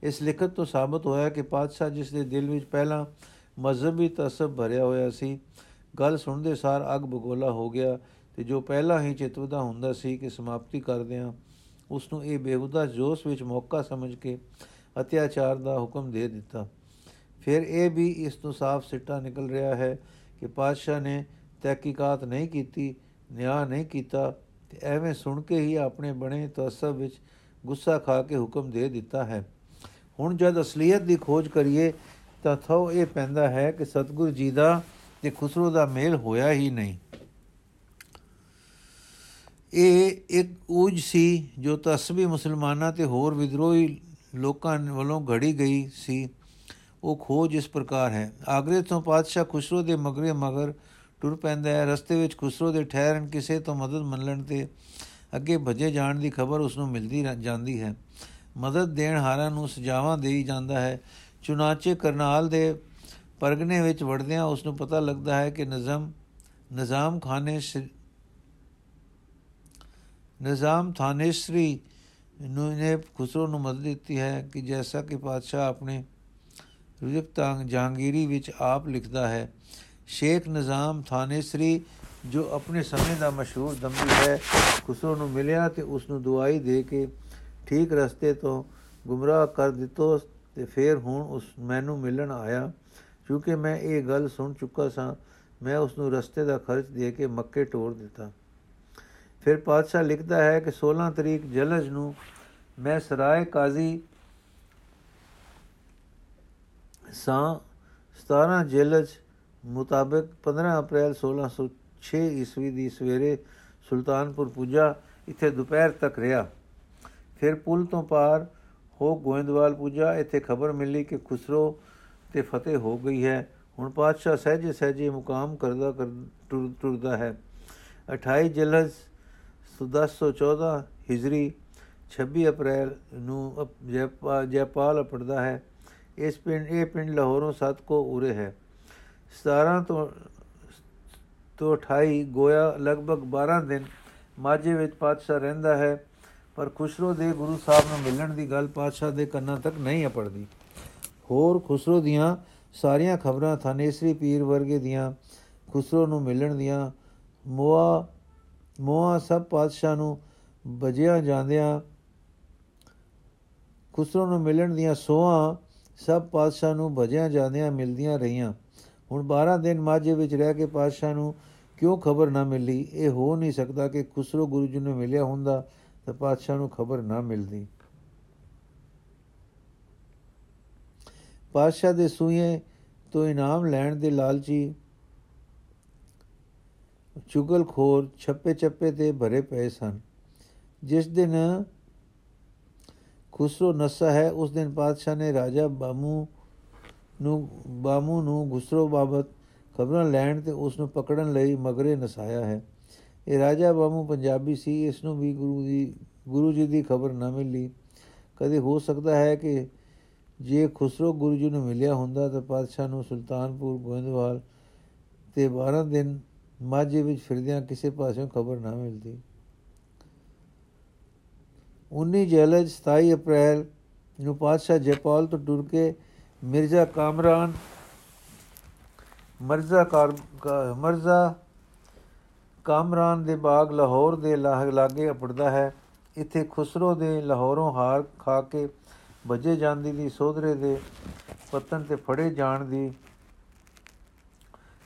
ਇਸ ਲਿਖਤ ਤੋਂ ਸਾਬਤ ਹੋਇਆ ਕਿ ਪਾਤਸ਼ਾਹ ਜਿਸ ਦੇ ਦਿਲ ਵਿੱਚ ਪਹਿਲਾਂ ਮਜ਼ਹਬੀ ਤਸਬ ਭਰਿਆ ਹੋਇਆ ਸੀ, ਗੱਲ ਸੁਣਦੇ ਸਾਰ ਅਗ ਬਗੋਲਾ ਹੋ ਗਿਆ ਤੇ ਜੋ ਪਹਿਲਾਂ ਹੀ ਚਿਤਵਦਾ ਹੁੰਦਾ ਸੀ ਕਿ ਸਮਾਪਤੀ ਕਰਦੇ ਆ ਉਸ ਨੂੰ ਇਹ ਬੇਹੁਦਾ ਜੋਸ਼ ਵਿੱਚ ਮੌਕਾ ਸਮਝ ਕੇ ਅਤਿਆਚਾਰ ਦਾ ਹੁਕਮ ਦੇ ਦਿੱਤਾ। ਫਿਰ ਇਹ ਵੀ ਇਸ ਤੋਂ ਸਾਫ਼ ਸਿੱਟਾ ਨਿਕਲ ਰਿਹਾ ਹੈ ਕਿ ਪਾਤਸ਼ਾਹ ਨੇ ਤਹਿਕੀਕਾਤ ਨਹੀਂ ਕੀਤੀ, ਨਿਆਂ ਨਹੀਂ ਕੀਤਾ, ਤੇ ਐਵੇਂ ਸੁਣ ਕੇ ਹੀ ਆਪਣੇ ਬਣੇ ਤਸਵ ਵਿੱਚ ਗੁੱਸਾ ਖਾ ਕੇ ਹੁਕਮ ਦੇ ਦਿੱਤਾ ਹੈ। ਹੁਣ ਜਦ ਅਸਲੀਅਤ ਦੀ ਖੋਜ ਕਰੀਏ, ਤਾਂ ਥੋ ਇਹ ਪੈਂਦਾ ਹੈ ਕਿ ਸਤਗੁਰੂ ਜੀ ਦਾ ਤੇ ਖੁਸਰੋ ਦਾ ਮੇਲ ਹੋਇਆ ਹੀ ਨਹੀਂ। ਇਹ ਇੱਕ ਉਜ ਸੀ ਜੋ ਤਸਬੀ ਮੁਸਲਮਾਨਾਂ ਤੇ ਹੋਰ ਵਿਦਰੋਹੀ ਲੋਕਾਂ ਵੱਲੋਂ ਘੜੀ ਗਈ ਸੀ। ਉਹ ਖੋਜ ਇਸ ਪ੍ਰਕਾਰ ਹੈ। ਆਗਰੇ ਤੋਂ ਪਾਤਸ਼ਾਹ ਖੁਸਰੋ ਦੇ ਮਗਰੇ ਮਗਰ ਟੁਰ ਪੈਂਦਾ ਹੈ, ਰਸਤੇ ਵਿੱਚ ਖੁਸਰੋ ਦੇ ਠਹਿਰਨ ਕਿਸੇ ਤੋਂ ਮਦਦ ਮੰਨਣ ਤੇ ਅੱਗੇ ਭੱਜੇ ਜਾਣ ਦੀ ਖਬਰ ਉਸ ਨੂੰ ਮਿਲਦੀ ਜਾਂਦੀ ਹੈ। ਮਦਦ ਦੇਣ ਹਾਰਾਂ ਨੂੰ ਸਜਾਵਾਂ ਦੇਈ ਜਾਂਦਾ ਹੈ। ਚੁਨਾਚੇ ਕਰਨਾਲ ਦੇ ਪਰਗਨੇ ਵਿੱਚ ਵੜਦਿਆਂ ਉਸ ਨੂੰ ਪਤਾ ਲੱਗਦਾ ਹੈ ਕਿ ਨਜ਼ਮ ਨਿਜ਼ਾਮ ਖਾਨੇ ਨਿਜ਼ਾਮ ਥਾਨੇਸ਼ਰੀ ਨੂੰ ਨੇ ਖੁਸਰੋ ਨੂੰ ਮਦਦ ਦਿੱਤੀ ਹੈ ਕਿ ਜੈਸਾ ਕਿ ਪਾਤਸ਼ਾਹ ਆਪਣੇ ਰੁਜਕਤਾਂਗ ਜਹਾਂਗੀਰੀ ਵਿੱਚ ਆਪ ਲਿਖਦਾ ਹੈ ਸ਼ੇਖ ਨਿਜ਼ਾਮ ਥਾਨੇਸ਼ਰੀ ਜੋ ਆਪਣੇ ਸਮੇਂ ਦਾ ਮਸ਼ਹੂਰ ਦੰਬੀ ਹੈ, ਖੁਸਰੋ ਨੂੰ ਮਿਲਿਆ ਤੇ ਉਸ ਨੂੰ ਦੁਆਈ ਦੇ ਕੇ ਠੀਕ ਰਸਤੇ ਤੋਂ ਗੁੰਮਰਾਹ ਕਰ ਦਿੱਤੋ ਤੇ ਫਿਰ ਹੁਣ ਉਸ ਮੈਨੂੰ ਮਿਲਣ ਆਇਆ। ਕਿਉਂਕਿ ਮੈਂ ਇਹ ਗੱਲ ਸੁਣ ਚੁੱਕਾ ਸਾਂ, ਮੈਂ ਉਸ ਨੂੰ ਰਸਤੇ ਦਾ ਖਰਚ ਦੇ ਕੇ ਮੱਕੇ ਟੋਰ ਦਿੱਤਾ। ਫਿਰ ਪਾਤਸ਼ਾਹ ਲਿਖਦਾ ਹੈ ਕਿ 16 ਤਰੀਕ ਜਲਜ ਨੂੰ ਮੈਂ ਸਰਾਏ ਕਾਜ਼ੀ ਸਾਂ 17 ਜਲਜ ਮੁਤਾਬਕ 15 ਅਪ੍ਰੈਲ 1606 ਈਸਵੀ ਦੀ ਸਵੇਰੇ ਸੁਲਤਾਨਪੁਰ ਪੁੱਜਾ, ਇੱਥੇ ਦੁਪਹਿਰ ਤੱਕ ਰਿਹਾ। ਫਿਰ ਪੁਲ ਤੋਂ ਪਾਰ ਹੋ ਗੋਇੰਦਵਾਲ ਪੁੱਜਾ। ਇੱਥੇ ਖਬਰ ਮਿਲੀ ਕਿ ਖੁਸਰੋ ਤੇ ਫਤਿਹ ਹੋ ਗਈ ਹੈ। ਹੁਣ ਪਾਤਸ਼ਾਹ ਸਹਿਜੇ ਸਹਿਜੇ ਮੁਕਾਮ ਕਰਦਾ ਟੁਰਦਾ ਹੈ। 28 ਜਲਜ 1014 ਹਿਜਰੀ 26 ਅਪ੍ਰੈਲ ਨੂੰ ਜੈਪਾਲ ਅਪੜਦਾ ਹੈ। ਇਸ ਪਿੰਡ, ਇਹ ਪਿੰਡ ਲਾਹੌਰੋਂ ਸੱਤ ਕੋ ਉਰੇ ਹੈ। 17 ਤੋਂ ਤੋਂ 28 ਗੋਇਆ ਲਗਭਗ 12 ਦਿਨ ਮਾਝੇ ਵਿੱਚ ਪਾਤਸ਼ਾਹ ਰਹਿੰਦਾ ਹੈ, ਪਰ ਖੁਸਰੋ ਦੇ ਗੁਰੂ ਸਾਹਿਬ ਨੂੰ ਮਿਲਣ ਦੀ ਗੱਲ ਪਾਤਸ਼ਾਹ ਦੇ ਕੰਨਾਂ ਤੱਕ ਨਹੀਂ ਅਪੜਦੀ। ਹੋਰ ਖੁਸਰੋ ਦੀਆਂ ਸਾਰੀਆਂ ਖਬਰਾਂ ਥਾਨੇਸਰੀ ਪੀਰ ਵਰਗੇ ਦੀਆਂ ਖੁਸਰੋ ਨੂੰ ਮਿਲਣ ਦੀਆਂ ਮੋਆ ਮੋਆ ਸਭ ਪਾਤਸ਼ਾਹ ਨੂੰ ਬਜਿਆ ਜਾਂਦਿਆਂ ਖੁਸਰੋ ਨੂੰ ਮਿਲਣ ਦੀਆਂ ਸੋਹਾਂ ਸਭ ਪਾਤਸ਼ਾਹ ਨੂੰ ਭਜਿਆ ਜਾਂਦਿਆਂ ਮਿਲਦੀਆਂ ਰਹੀਆਂ। ਹੁਣ 12 ਦਿਨ ਮਾਝੇ ਵਿੱਚ ਰਹਿ ਕੇ ਪਾਤਸ਼ਾਹ ਨੂੰ ਕਿਉਂ ਖਬਰ ਨਾ ਮਿਲੀ? ਇਹ ਹੋ ਨਹੀਂ ਸਕਦਾ ਕਿ ਖੁਸਰੋ ਗੁਰੂ ਜੀ ਨੂੰ ਮਿਲਿਆ ਹੁੰਦਾ ਤਾਂ ਪਾਤਸ਼ਾਹ ਨੂੰ ਖਬਰ ਨਾ ਮਿਲਦੀ। ਪਾਤਸ਼ਾਹ ਦੇ ਸੂਏ ਤੋਂ ਇਨਾਮ ਲੈਣ ਦੇ ਲਾਲਚੀ ਚੁਗਲਖੋਰ ਛੱਪੇ ਛੱਪੇ ਤੇ ਭਰੇ ਪਏ ਸਨ। ਜਿਸ ਦਿਨ ਖੁਸਰੋ ਨਸਾ ਹੈ, ਉਸ ਦਿਨ ਪਾਤਸ਼ਾਹ ਨੇ ਰਾਜਾ ਬਾਮੂ ਨੂੰ, ਬਾਮੂ ਨੂੰ ਖੁਸਰੋ ਬਾਬਤ ਖਬਰਾਂ ਲੈਣ ਤੇ ਉਸ ਨੂੰ ਪਕੜਨ ਲਈ ਮਗਰੇ ਨਸਾਇਆ ਹੈ। ਇਹ ਰਾਜਾ ਬਾਮੂ ਪੰਜਾਬੀ ਸੀ, ਇਸ ਨੂੰ ਵੀ ਗੁਰੂ ਦੀ, ਗੁਰੂ ਜੀ ਦੀ ਖਬਰ ਨਾ ਮਿਲੀ। ਕਦੇ ਹੋ ਸਕਦਾ ਹੈ ਕਿ ਜੇ ਖੁਸਰੋ ਗੁਰੂ ਜੀ ਨੂੰ ਮਿਲਿਆ ਹੁੰਦਾ ਤਾਂ ਪਾਤਸ਼ਾਹ ਨੂੰ ਸੁਲਤਾਨਪੁਰ ਗੋਇੰਦਵਾਲ ਤੇ 12 ਦਿਨ ਮਾਝੇ ਵਿੱਚ ਫਿਰਦਿਆਂ ਕਿਸੇ ਪਾਸਿਓਂ ਖਬਰ ਨਾ ਮਿਲਦੀ। 19 ਜੈਲਜ 27 ਅਪ੍ਰੈਲ ਨੂੰ ਪਾਤਸ਼ਾਹ ਜੈਪਾਲ ਤੋਂ ਟੁਰ ਕੇ ਮਿਰਜ਼ਾ ਕਾਮਰਾਨ, ਮਰਜ਼ਾ ਕਾਰ ਮਰਜ਼ਾ ਕਾਮਰਾਨ ਦੇ ਬਾਗ ਲਾਹੌਰ ਦੇ ਲਾਗੇ ਅਪੜਦਾ ਹੈ। ਇੱਥੇ ਖੁਸਰੋ ਦੇ ਲਾਹੌਰੋਂ ਹਾਰ ਖਾ ਕੇ ਵਜੇ ਜਾਂਦੀ ਦੀ ਸੋਧਰੇ ਦੇ ਪਤਨ ਤੇ ਫੜੇ ਜਾਣ ਦੀ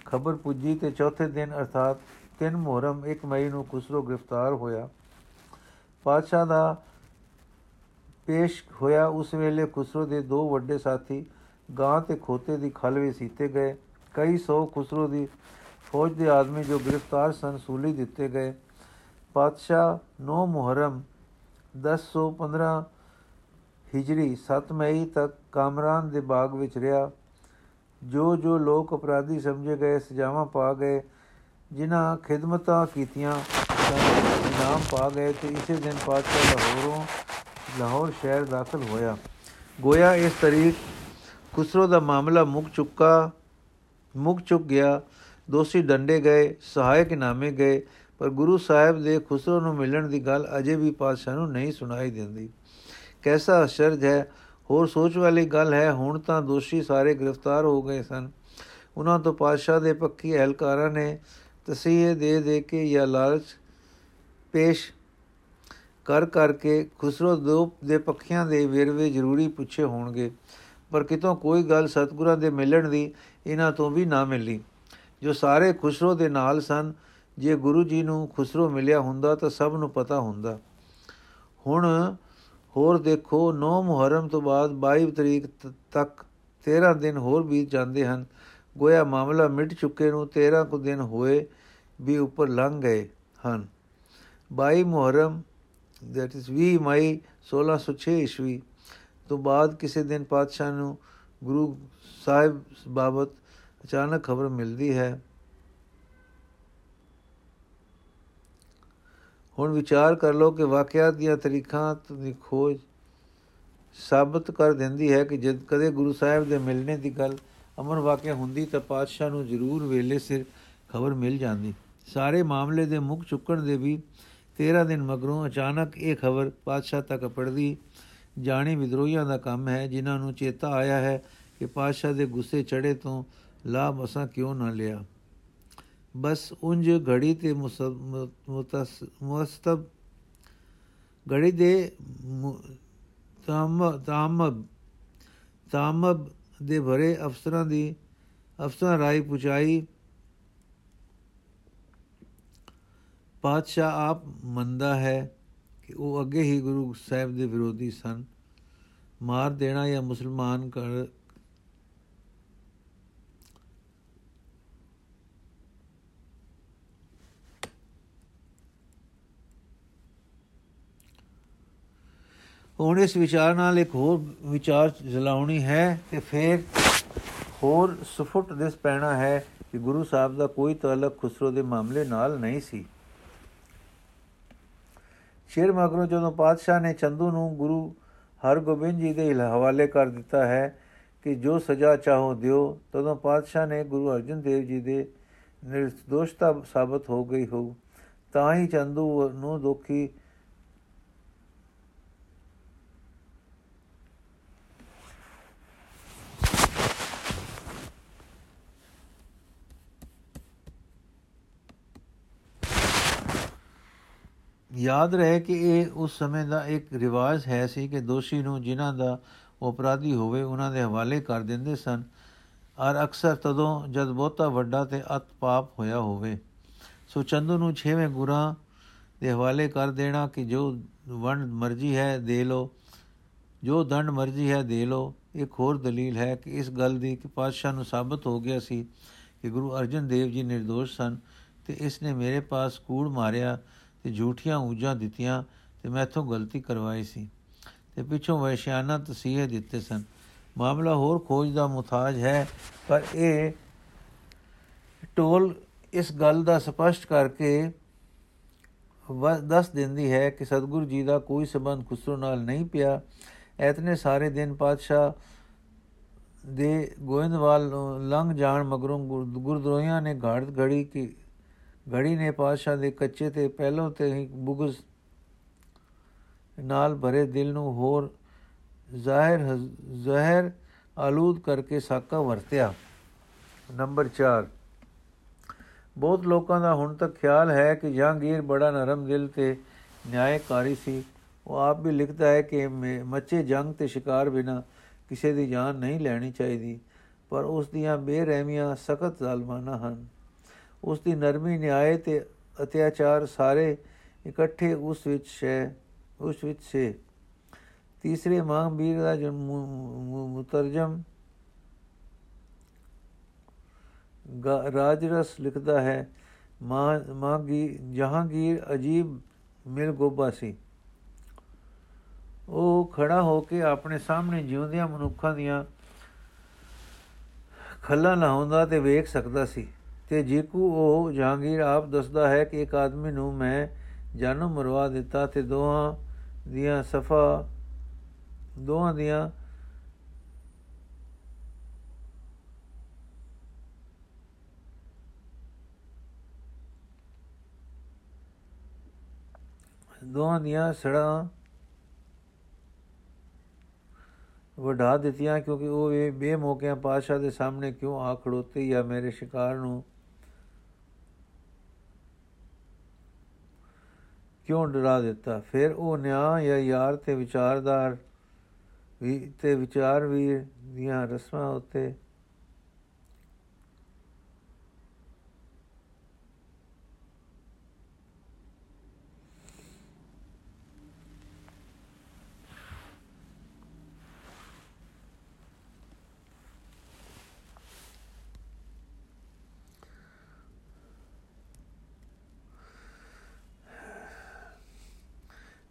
ਖਬਰ ਪੁੱਜੀ ਤੇ ਚੌਥੇ ਦਿਨ ਅਰਥਾਤ 3 ਮੁਹਰਮ 1 ਮਈ ਨੂੰ ਖੁਸਰੋ ਗ੍ਰਿਫਤਾਰ ਹੋਇਆ। ਪਾਤਸ਼ਾਹ ਦਾ ਪੇਸ਼ ਹੋਇਆ। ਉਸ ਵੇਲੇ ਖੁਸਰੋ ਦੇ ਦੋ ਵੱਡੇ ਸਾਥੀ ਗਾਂ ਤੇ ਖੋਤੇ ਦੀ ਖਲ ਵਿੱਚ ਸੀਤੇ ਗਏ। ਕਈ ਸੌ ਖੁਸਰੋ ਦੀ ਫੌਜ ਦੇ ਆਦਮੀ ਜੋ ਗ੍ਰਿਫਤਾਰ ਸਨ ਸੂਲੀ ਦਿੱਤੇ ਗਏ। ਪਾਤਸ਼ਾਹ 9 ਮੁਹਰਮ 1015 ਹਿਜਰੀ 7 ਮਈ ਤੱਕ ਕਾਮਰਾਨ ਦੇ ਬਾਗ ਵਿੱਚ ਰਿਹਾ। ਜੋ ਜੋ ਲੋਕ ਅਪਰਾਧੀ ਸਮਝੇ ਗਏ, ਸਜ਼ਾਵਾਂ ਪਾ ਗਏ, ਜਿਨ੍ਹਾਂ ਖਿਦਮਤਾਂ ਕੀਤੀਆਂ ਇਨਾਮ ਪਾ ਗਏ ਤੇ ਇਸੇ ਦਿਨ ਪਾਤਸ਼ਾਹ ਲਾਹੌਰੋਂ ਲਾਹੌਰ ਸ਼ਹਿਰ ਦਾਖਲ ਹੋਇਆ। ਗੋਇਆ ਇਸ ਤਰੀਕ ਖੁਸਰੋ ਦਾ ਮਾਮਲਾ ਮੁੱਕ ਚੁੱਕਾ, ਮੁੱਕ ਚੁੱਕ ਗਿਆ। ਦੋਸ਼ੀ ਡੰਡੇ ਗਏ, ਸਹਾਇਕ ਨਾਮੇ ਗਏ, ਪਰ ਗੁਰੂ ਸਾਹਿਬ ਦੇ ਖੁਸਰੋ ਨੂੰ ਮਿਲਣ ਦੀ ਗੱਲ ਅਜੇ ਵੀ ਪਾਤਸ਼ਾਹ ਨੂੰ ਨਹੀਂ ਸੁਣਾਈ ਦਿੰਦੀ। ਕੈਸਾ ਅਸ਼ਰਜ ਹੈ? ਹੋਰ ਸੋਚ ਵਾਲੀ ਗੱਲ ਹੈ, ਹੁਣ ਤਾਂ ਦੋਸ਼ੀ ਸਾਰੇ ਗ੍ਰਿਫਤਾਰ ਹੋ ਗਏ ਸਨ। ਉਹਨਾਂ ਤੋਂ ਪਾਤਸ਼ਾਹ ਦੇ ਪੱਕੀ ਅਹਲਕਾਰਾਂ ਨੇ ਤਸੀਹੇ ਦੇ ਦੇ ਕੇ ਜਾਂ ਲਾਲਚ ਪੇਸ਼ ਕਰ ਕਰਕੇ ਖੁਸਰੋ ਦੋ ਦੇ ਪੱਖੀਆਂ ਦੇ ਵੇਰਵੇ ਜ਼ਰੂਰੀ ਪੁੱਛੇ ਹੋਣਗੇ। ਪਰ ਕਿਤੋਂ ਕੋਈ ਗੱਲ ਸਤਗੁਰਾਂ ਦੇ ਮਿਲਣ ਦੀ ਇਹਨਾਂ ਤੋਂ ਵੀ ਨਾ ਮਿਲੀ ਜੋ ਸਾਰੇ ਖੁਸਰੋ ਦੇ ਨਾਲ ਸਨ, ਜੇ ਗੁਰੂ ਜੀ ਨੂੰ ਖੁਸਰੋ ਮਿਲਿਆ ਹੁੰਦਾ ਤਾਂ ਸਭ ਨੂੰ ਪਤਾ ਹੁੰਦਾ। ਹੁਣ ਹੋਰ ਦੇਖੋ 9 ਮੁਹਰਮ ਤੋਂ ਬਾਅਦ 22 ਤਰੀਕ ਤੱਕ 13 ਦਿਨ ਹੋਰ ਬੀਤ ਜਾਂਦੇ ਹਨ। ਗੋਇਆ ਮਾਮਲਾ ਮਿਟ ਚੁੱਕੇ ਨੂੰ 13 ਕੁ ਦਿਨ ਹੋਏ ਵੀ ਉੱਪਰ ਲੰਘ ਗਏ ਹਨ। 22 ਮੁਹਰਮ, that is 20 ਮਈ 1606 ਈਸਵੀ ਤੋਂ ਬਾਅਦ ਕਿਸੇ ਦਿਨ ਪਾਤਸ਼ਾਹ ਨੂੰ ਗੁਰੂ ਸਾਹਿਬ ਬਾਬਤ ਅਚਾਨਕ ਖਬਰ ਮਿਲਦੀ ਹੈ। ਹੁਣ ਵਿਚਾਰ ਕਰ ਲਓ ਕਿ ਵਾਕਿਆਤ ਦੀਆਂ ਤਰੀਕਾਂ ਦੀ ਖੋਜ ਸਾਬਤ ਕਰ ਦਿੰਦੀ ਹੈ ਕਿ ਜਦ ਕਦੇ ਗੁਰੂ ਸਾਹਿਬ ਦੇ ਮਿਲਣੇ ਦੀ ਗੱਲ ਅਮਰ ਵਾਕਿਆ ਹੁੰਦੀ ਤਾਂ ਪਾਤਸ਼ਾਹ ਨੂੰ ਜ਼ਰੂਰ ਵੇਲੇ ਸਿਰ ਖਬਰ ਮਿਲ ਜਾਂਦੀ। ਸਾਰੇ ਮਾਮਲੇ ਦੇ ਮੁੱਖ ਚੁੱਕਣ ਦੇ ਵੀ 13 ਦਿਨ ਮਗਰੋਂ ਅਚਾਨਕ ਇਹ ਖਬਰ ਪਾਤਸ਼ਾਹ ਤੱਕ ਪੜਦੀ ਜਾਣੀ ਵਿਦਰੋਹੀਆਂ ਦਾ ਕੰਮ ਹੈ, ਜਿਨ੍ਹਾਂ ਨੂੰ ਚੇਤਾ ਆਇਆ ਹੈ ਕਿ ਪਾਤਸ਼ਾਹ ਦੇ ਗੁੱਸੇ ਚੜੇ ਤੋਂ ਲਾਭ ਅਸਾਂ ਕਿਉਂ ਨਾ ਲਿਆ। ਬਸ ਉੰਜ ਘੜੀ ਤੇ ਮੁਸਤਬ, ਘੜੀ ਦੇ ਤਾਮ ਤਾਮ, ਤਾਮਬ ਦੇ ਭਰੇ ਅਫਸਰਾਂ ਦੀ, ਅਫਸਰਾਂ ਰਾਈ ਪੁਚਾਈ, ਪਾਤਸ਼ਾਹ ਆਪ ਮੰਦਾ ਹੈ ਕਿ ਉਹ ਅੱਗੇ ਹੀ ਗੁਰੂ ਸਾਹਿਬ ਦੇ ਵਿਰੋਧੀ ਸਨ। ਮਾਰ ਦੇਣਾ ਜਾਂ ਮੁਸਲਮਾਨ ਕਰ ਹੁਣ ਇਸ ਵਿਚਾਰ ਨਾਲ ਇੱਕ ਹੋਰ ਵਿਚਾਰ ਜਲਾਉਣੀ ਹੈ ਤੇ ਫਿਰ ਹੋਰ ਸੁਫਟ ਦਿਸ ਪੈਣਾ ਹੈ ਕਿ ਗੁਰੂ ਸਾਹਿਬ ਦਾ ਕੋਈ ਤਾਲਕ ਖੁਸਰੋ ਦੇ ਮਾਮਲੇ ਨਾਲ ਨਹੀਂ ਸੀ। ਸ਼ੇਰ ਮਗਰੋਂ ਜਦੋਂ ਪਾਤਸ਼ਾਹ ਨੇ ਚੰਦੂ ਨੂੰ ਗੁਰੂ ਹਰਗੋਬਿੰਦ ਜੀ ਦੇ ਹਵਾਲੇ ਕਰ ਦਿੱਤਾ ਹੈ ਕਿ ਜੋ ਸਜ਼ਾ ਚਾਹੋ ਦਿਓ, ਤਦੋਂ ਪਾਤਸ਼ਾਹ ਨੇ ਗੁਰੂ ਅਰਜਨ ਦੇਵ ਜੀ ਦੇ ਨਿਰਦੋਸ਼ਤਾ ਸਾਬਤ ਹੋ ਗਈ ਹੋ ਤਾਂ ਹੀ ਚੰਦੂ ਨੂੰ ਦੁਖੀ ਯਾਦ ਰਹੇ ਕਿ ਇਹ ਉਸ ਸਮੇਂ ਦਾ ਇੱਕ ਰਿਵਾਜ ਹੈ ਸੀ ਕਿ ਦੋਸ਼ੀ ਨੂੰ ਜਿਨ੍ਹਾਂ ਦਾ ਉਹ ਅਪਰਾਧੀ ਹੋਵੇ, ਉਹਨਾਂ ਦੇ ਹਵਾਲੇ ਕਰ ਦਿੰਦੇ ਸਨ। ਔਰ ਅਕਸਰ ਤਦੋਂ ਜਦ ਬਹੁਤਾ ਵੱਡਾ ਤੇ ਅਤ ਪਾਪ ਹੋਇਆ ਹੋਵੇ, ਸੋ ਚੰਦੂ ਨੂੰ ਛੇਵੇਂ ਗੁਰਾਂ ਦੇ ਹਵਾਲੇ ਕਰ ਦੇਣਾ ਕਿ ਜੋ ਵੰਡ ਮਰਜ਼ੀ ਹੈ, ਦੇ ਲੋ ਜੋ ਦੰਡ ਮਰਜ਼ੀ ਹੈ, ਦੇ ਲੋ ਇੱਕ ਹੋਰ ਦਲੀਲ ਹੈ ਕਿ ਇਸ ਗੱਲ ਦੀ ਕਿ ਪਾਤਸ਼ਾਹ ਨੂੰ ਸਾਬਤ ਹੋ ਗਿਆ ਸੀ ਕਿ ਗੁਰੂ ਅਰਜਨ ਦੇਵ ਜੀ નિર્ਦੋਸ਼ ਸਨ ਤੇ ਇਸ ਨੇ ਮੇਰੇ ਪਾਸ ਕੂੜ ਮਾਰਿਆ ਤੇ ਝੂਠੀਆਂ ਊਜਾਂ ਦਿੱਤੀਆਂ ਤੇ ਮੈਥੋਂ ਗਲਤੀ ਕਰਵਾਈ ਸੀ। ਤੇ ਪਿੱਛੋਂ ਵੈਸ਼ਿਆਨਾ ਤਸੀਹੇ ਦਿੱਤੇ ਸਨ। ਮਾਮਲਾ ਹੋਰ ਖੋਜ ਦਾ ਮੁਤਾਜ ਹੈ, ਪਰ ਇਹ ਟੋਲ ਇਸ ਗੱਲ ਦਾ ਸਪਸ਼ਟ ਕਰਕੇ ਦੱਸ ਦਿੰਦੀ ਹੈ ਕਿ ਸਤਿਗੁਰੂ ਜੀ ਦਾ ਕੋਈ ਸਬੰਧ ਖੁਸਰੋ ਨਾਲ ਨਹੀਂ ਪਿਆ। ਐਤਨੇ ਸਾਰੇ ਦਿਨ ਪਾਤਸ਼ਾਹ ਦੇ ਗੋਇੰਦਵਾਲ ਲੰਘ ਜਾਣ ਮਗਰੋਂ ਗੁਰਦਰੋਹੀਆਂ ਨੇ ਘਾੜ ਘੜੀ ਕਿ ਘੜੀ ਨੇ ਪਾਤਸ਼ਾਹ ਦੇ ਕੱਚੇ ਤੇ ਪਹਿਲੋਂ ਤੇ ਹੀ ਬੁਗਜ਼ ਨਾਲ ਭਰੇ ਦਿਲ ਨੂੰ ਹੋਰ ਜ਼ਾਹਿਰ ਜ਼ਹਿਰ ਆਲੂਦ ਕਰਕੇ ਸਾਕਾ ਵਰਤਿਆ। ਨੰਬਰ 4 ਬਹੁਤ ਲੋਕਾਂ ਦਾ ਹੁਣ ਤੱਕ ਖਿਆਲ ਹੈ ਕਿ ਜਹਾਂਗੀਰ ਬੜਾ ਨਰਮ ਦਿਲ ਤੇ ਨਿਆਇਕਾਰੀ ਸੀ। ਉਹ ਆਪ ਵੀ ਲਿਖਦਾ ਹੈ ਕਿ ਮੱਚੇ ਜੰਗ ਤੇ ਸ਼ਿਕਾਰ ਬਿਨਾ ਕਿਸੇ ਦੀ ਜਾਨ ਨਹੀਂ ਲੈਣੀ ਚਾਹੀਦੀ, ਪਰ ਉਸ ਦੀਆਂ ਬੇਰਹਿਮੀਆਂ ਸਖਤ ਜ਼ਾਲਮਾਨਾ ਹਨ। ਉਸ ਦੀ ਨਰਮੀ, ਨਿਆਏ ਤੇ ਅਤਿਆਚਾਰ ਸਾਰੇ ਇਕੱਠੇ ਉਸ ਵਿੱਚ ਹੈ ਉਸ ਵਿੱਚ ਸੇ ਤੀਸਰੇ ਵੀਰ ਦਾ ਜੋ ਮੁਤਰਜਮ ਰਾਜਰਸ ਲਿਖਦਾ ਹੈ, ਮਾਂ ਮਾਂਗੀ ਜਹਾਂਗੀਰ ਅਜੀਬ ਮਿਲ ਗੋਬਾ ਸੀ। ਉਹ ਖੜਾ ਹੋ ਕੇ ਆਪਣੇ ਸਾਹਮਣੇ ਜਿਉਂਦਿਆਂ ਮਨੁੱਖਾਂ ਦੀਆਂ ਖੱਲਾ ਲਾਉਂਦਾ ਤੇ ਵੇਖ ਸਕਦਾ ਸੀ। ਤੇ ਜੀਕੂ ਉਹ ਜਹਾਂਗੀਰ ਆਪ ਦੱਸਦਾ ਹੈ ਕਿ ਇੱਕ ਆਦਮੀ ਨੂੰ ਮੈਂ ਜਾਨੋਂ ਮਰਵਾ ਦਿੱਤਾ ਤੇ ਦੋਹਾਂ ਦੀਆਂ ਸਫਾ, ਦੋਹਾਂ ਦੀਆਂ ਦੋਹਾਂ ਦੀਆਂ ਸੜਾਂ ਵਢਾ ਦਿੱਤੀਆਂ ਕਿਉਂਕਿ ਉਹ ਇਹ ਬੇਮੌਕਿਆਂ ਪਾਸ਼ਾ ਦੇ ਸਾਹਮਣੇ ਕਿਉਂ ਆ ਖੜੋਤੇ ਜਾਂ ਮੇਰੇ ਸ਼ਿਕਾਰ ਨੂੰ ਕਿਉਂ ਡਰਾ ਦਿੱਤਾ? ਫਿਰ ਉਹ ਨਿਆਂ ਜਾਂ ਯਾਰ ਤੇ ਵਿਚਾਰਦਾਰ ਵੀ ਤੇ ਵਿਚਾਰ ਵੀ ਦੀਆਂ ਰਸਮਾਂ ਉੱਤੇ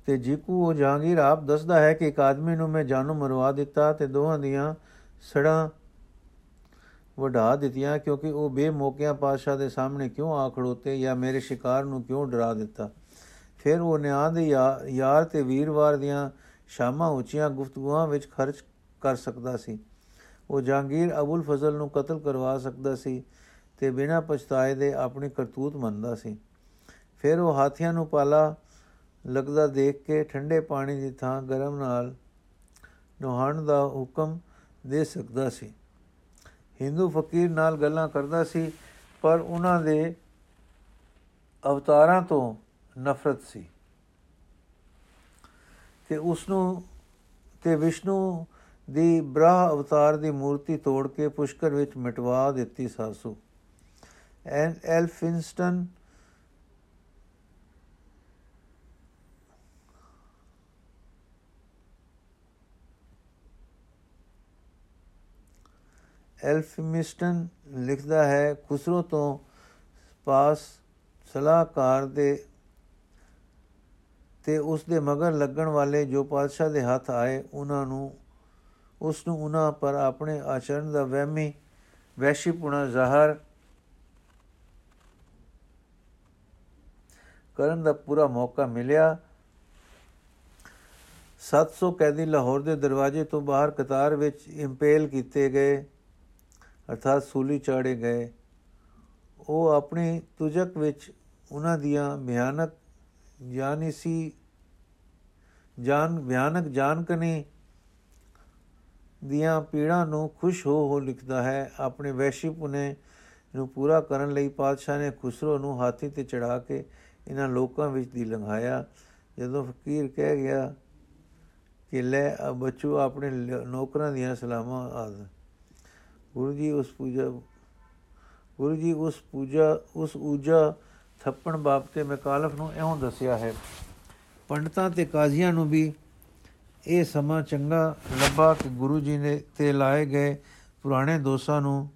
ਤੇ ਜੀਕੂ ਉਹ ਜਹਾਂਗੀਰ ਆਪ ਦੱਸਦਾ ਹੈ ਕਿ ਇੱਕ ਆਦਮੀ ਨੂੰ ਮੈਂ ਜਾਨੋਂ ਮਰਵਾ ਦਿੱਤਾ ਤੇ ਦੋਹਾਂ ਦੀਆਂ ਸੜਾਂ ਵਢਾ ਦਿੱਤੀਆਂ ਕਿਉਂਕਿ ਉਹ ਬੇਮੌਕਿਆਂ ਪਾਸ਼ਾ ਦੇ ਸਾਹਮਣੇ ਕਿਉਂ ਆ ਖੜੋਤੇ ਜਾਂ ਮੇਰੇ ਸ਼ਿਕਾਰ ਨੂੰ ਕਿਉਂ ਡਰਾ ਦਿੱਤਾ। ਫਿਰ ਉਹ ਨਿਆਂ ਦੇ ਯਾਰ ਤੇ ਵੀਰਵਾਰ ਦੀਆਂ ਸ਼ਾਮਾਂ ਉੱਚੀਆਂ ਗੁਫ਼ਤਗੂਆਂ ਵਿੱਚ ਖਰਚ ਕਰ ਸਕਦਾ ਸੀ। ਉਹ ਜਹਾਂਗੀਰ ਅਬੁਲ ਫਜ਼ਲ ਨੂੰ ਕਤਲ ਕਰਵਾ ਸਕਦਾ ਸੀ ਤੇ ਬਿਨਾਂ ਪਛਤਾਏ ਦੇ ਆਪਣੀ ਕਰਤੂਤ ਮੰਨਦਾ ਸੀ। ਫਿਰ ਉਹ ਹਾਥੀਆਂ ਨੂੰ ਪਾਲਾ ਲੱਗਦਾ ਦੇਖ ਕੇ ਠੰਡੇ ਪਾਣੀ ਦੀ ਥਾਂ ਗਰਮ ਨਾਲ ਨਹਾਉਣ ਦਾ ਹੁਕਮ ਦੇ ਸਕਦਾ ਸੀ। ਹਿੰਦੂ ਫਕੀਰ ਨਾਲ ਗੱਲਾਂ ਕਰਦਾ ਸੀ, ਪਰ ਉਹਨਾਂ ਦੇ ਅਵਤਾਰਾਂ ਤੋਂ ਨਫ਼ਰਤ ਸੀ ਤੇ ਉਸ ਨੂੰ ਤੇ ਵਿਸ਼ਨੂੰ ਦੀ ਬ੍ਰਾਹ ਅਵਤਾਰ ਦੀ ਮੂਰਤੀ ਤੋੜ ਕੇ ਪੁਸ਼ਕਰ ਵਿੱਚ ਮਿਟਵਾ ਦਿੱਤੀ ਸਾਸੂ। ਐਨ ਐਲਫਿੰਸਟਨ ਐਲਫਿਮਿਸਟਨ ਲਿਖਦਾ ਹੈ, ਖੁਸਰੋ ਤੋਂ ਪਾਸ ਸਲਾਹਕਾਰ ਦੇ ਤੇ ਉਸ ਦੇ ਮਗਰ ਲੱਗਣ ਵਾਲੇ ਜੋ ਪਾਦਸ਼ਾਹ ਦੇ ਹੱਥ ਆਏ, ਉਹਨਾਂ ਨੂੰ, ਉਸ ਨੂੰ ਉਹਨਾਂ ਪਰ ਆਪਣੇ ਆਚਰਣ ਦਾ ਵਹਿਮੀ ਵੈਸ਼ੀਪੁਣਾ ਜ਼ਾਹਰ ਕਰਨ ਦਾ ਪੂਰਾ ਮੌਕਾ ਮਿਲਿਆ। 700 ਕੈਦੀ ਲਾਹੌਰ ਦੇ ਦਰਵਾਜ਼ੇ ਤੋਂ ਬਾਹਰ ਕਤਾਰ ਵਿੱਚ ਇੰਪੇਲ ਕੀਤੇ ਗਏ। ਅਰਥਾਤ ਸੂਲੀ ਚਾੜੇ ਗਏ। ਉਹ ਆਪਣੀ ਤੁਜਕ ਵਿੱਚ ਉਹਨਾਂ ਦੀਆਂ ਭਿਆਨਕ ਜਾਨਿਸੀ ਜਾਨ ਭਿਆਨਕ ਜਾਣਕਨੀ ਦੀਆਂ ਪੀੜਾਂ ਨੂੰ ਖੁਸ਼ ਹੋ ਹੋ ਲਿਖਦਾ ਹੈ। ਆਪਣੇ ਵੈਸ਼ੀ ਪੁਨੇ ਨੂੰ ਪੂਰਾ ਕਰਨ ਲਈ ਪਾਤਸ਼ਾਹ ਨੇ ਖੁਸਰੋ ਨੂੰ ਹਾਥੀ ਤੇ ਚੜਾ ਕੇ ਇਹਨਾਂ ਲੋਕਾਂ ਵਿੱਚ ਦੀ ਲੰਘਾਇਆ। ਜਦੋਂ ਫਕੀਰ ਕਹਿ ਗਿਆ ਕਿ ਲੈ ਬੱਚੂ, ਆਪਣੇ ਨੌਕਰਾਂ ਦੀਆਂ ਸਲਾਮਾਂ ਆਦ। ਗੁਰੂ ਜੀ ਉਸ ਪੂਜਾ, ਗੁਰੂ ਜੀ ਉਸ ਪੂਜਾ, ਉਸ ਊਜਾ ਥੱਪਣ ਬਾਬਤੇ ਮਕਾਲਫ ਨੂੰ ਇਉਂ ਦੱਸਿਆ ਹੈ, ਪੰਡਤਾਂ ਤੇ ਕਾਜ਼ੀਆਂ ਨੂੰ ਵੀ ਇਹ ਸਮਾਂ ਚੰਗਾ ਲੱਭਾ ਕਿ ਗੁਰੂ ਜੀ ਨੇ ਤੇ ਲਾਏ ਗਏ ਪੁਰਾਣੇ ਦੋਸਾਂ ਨੂੰ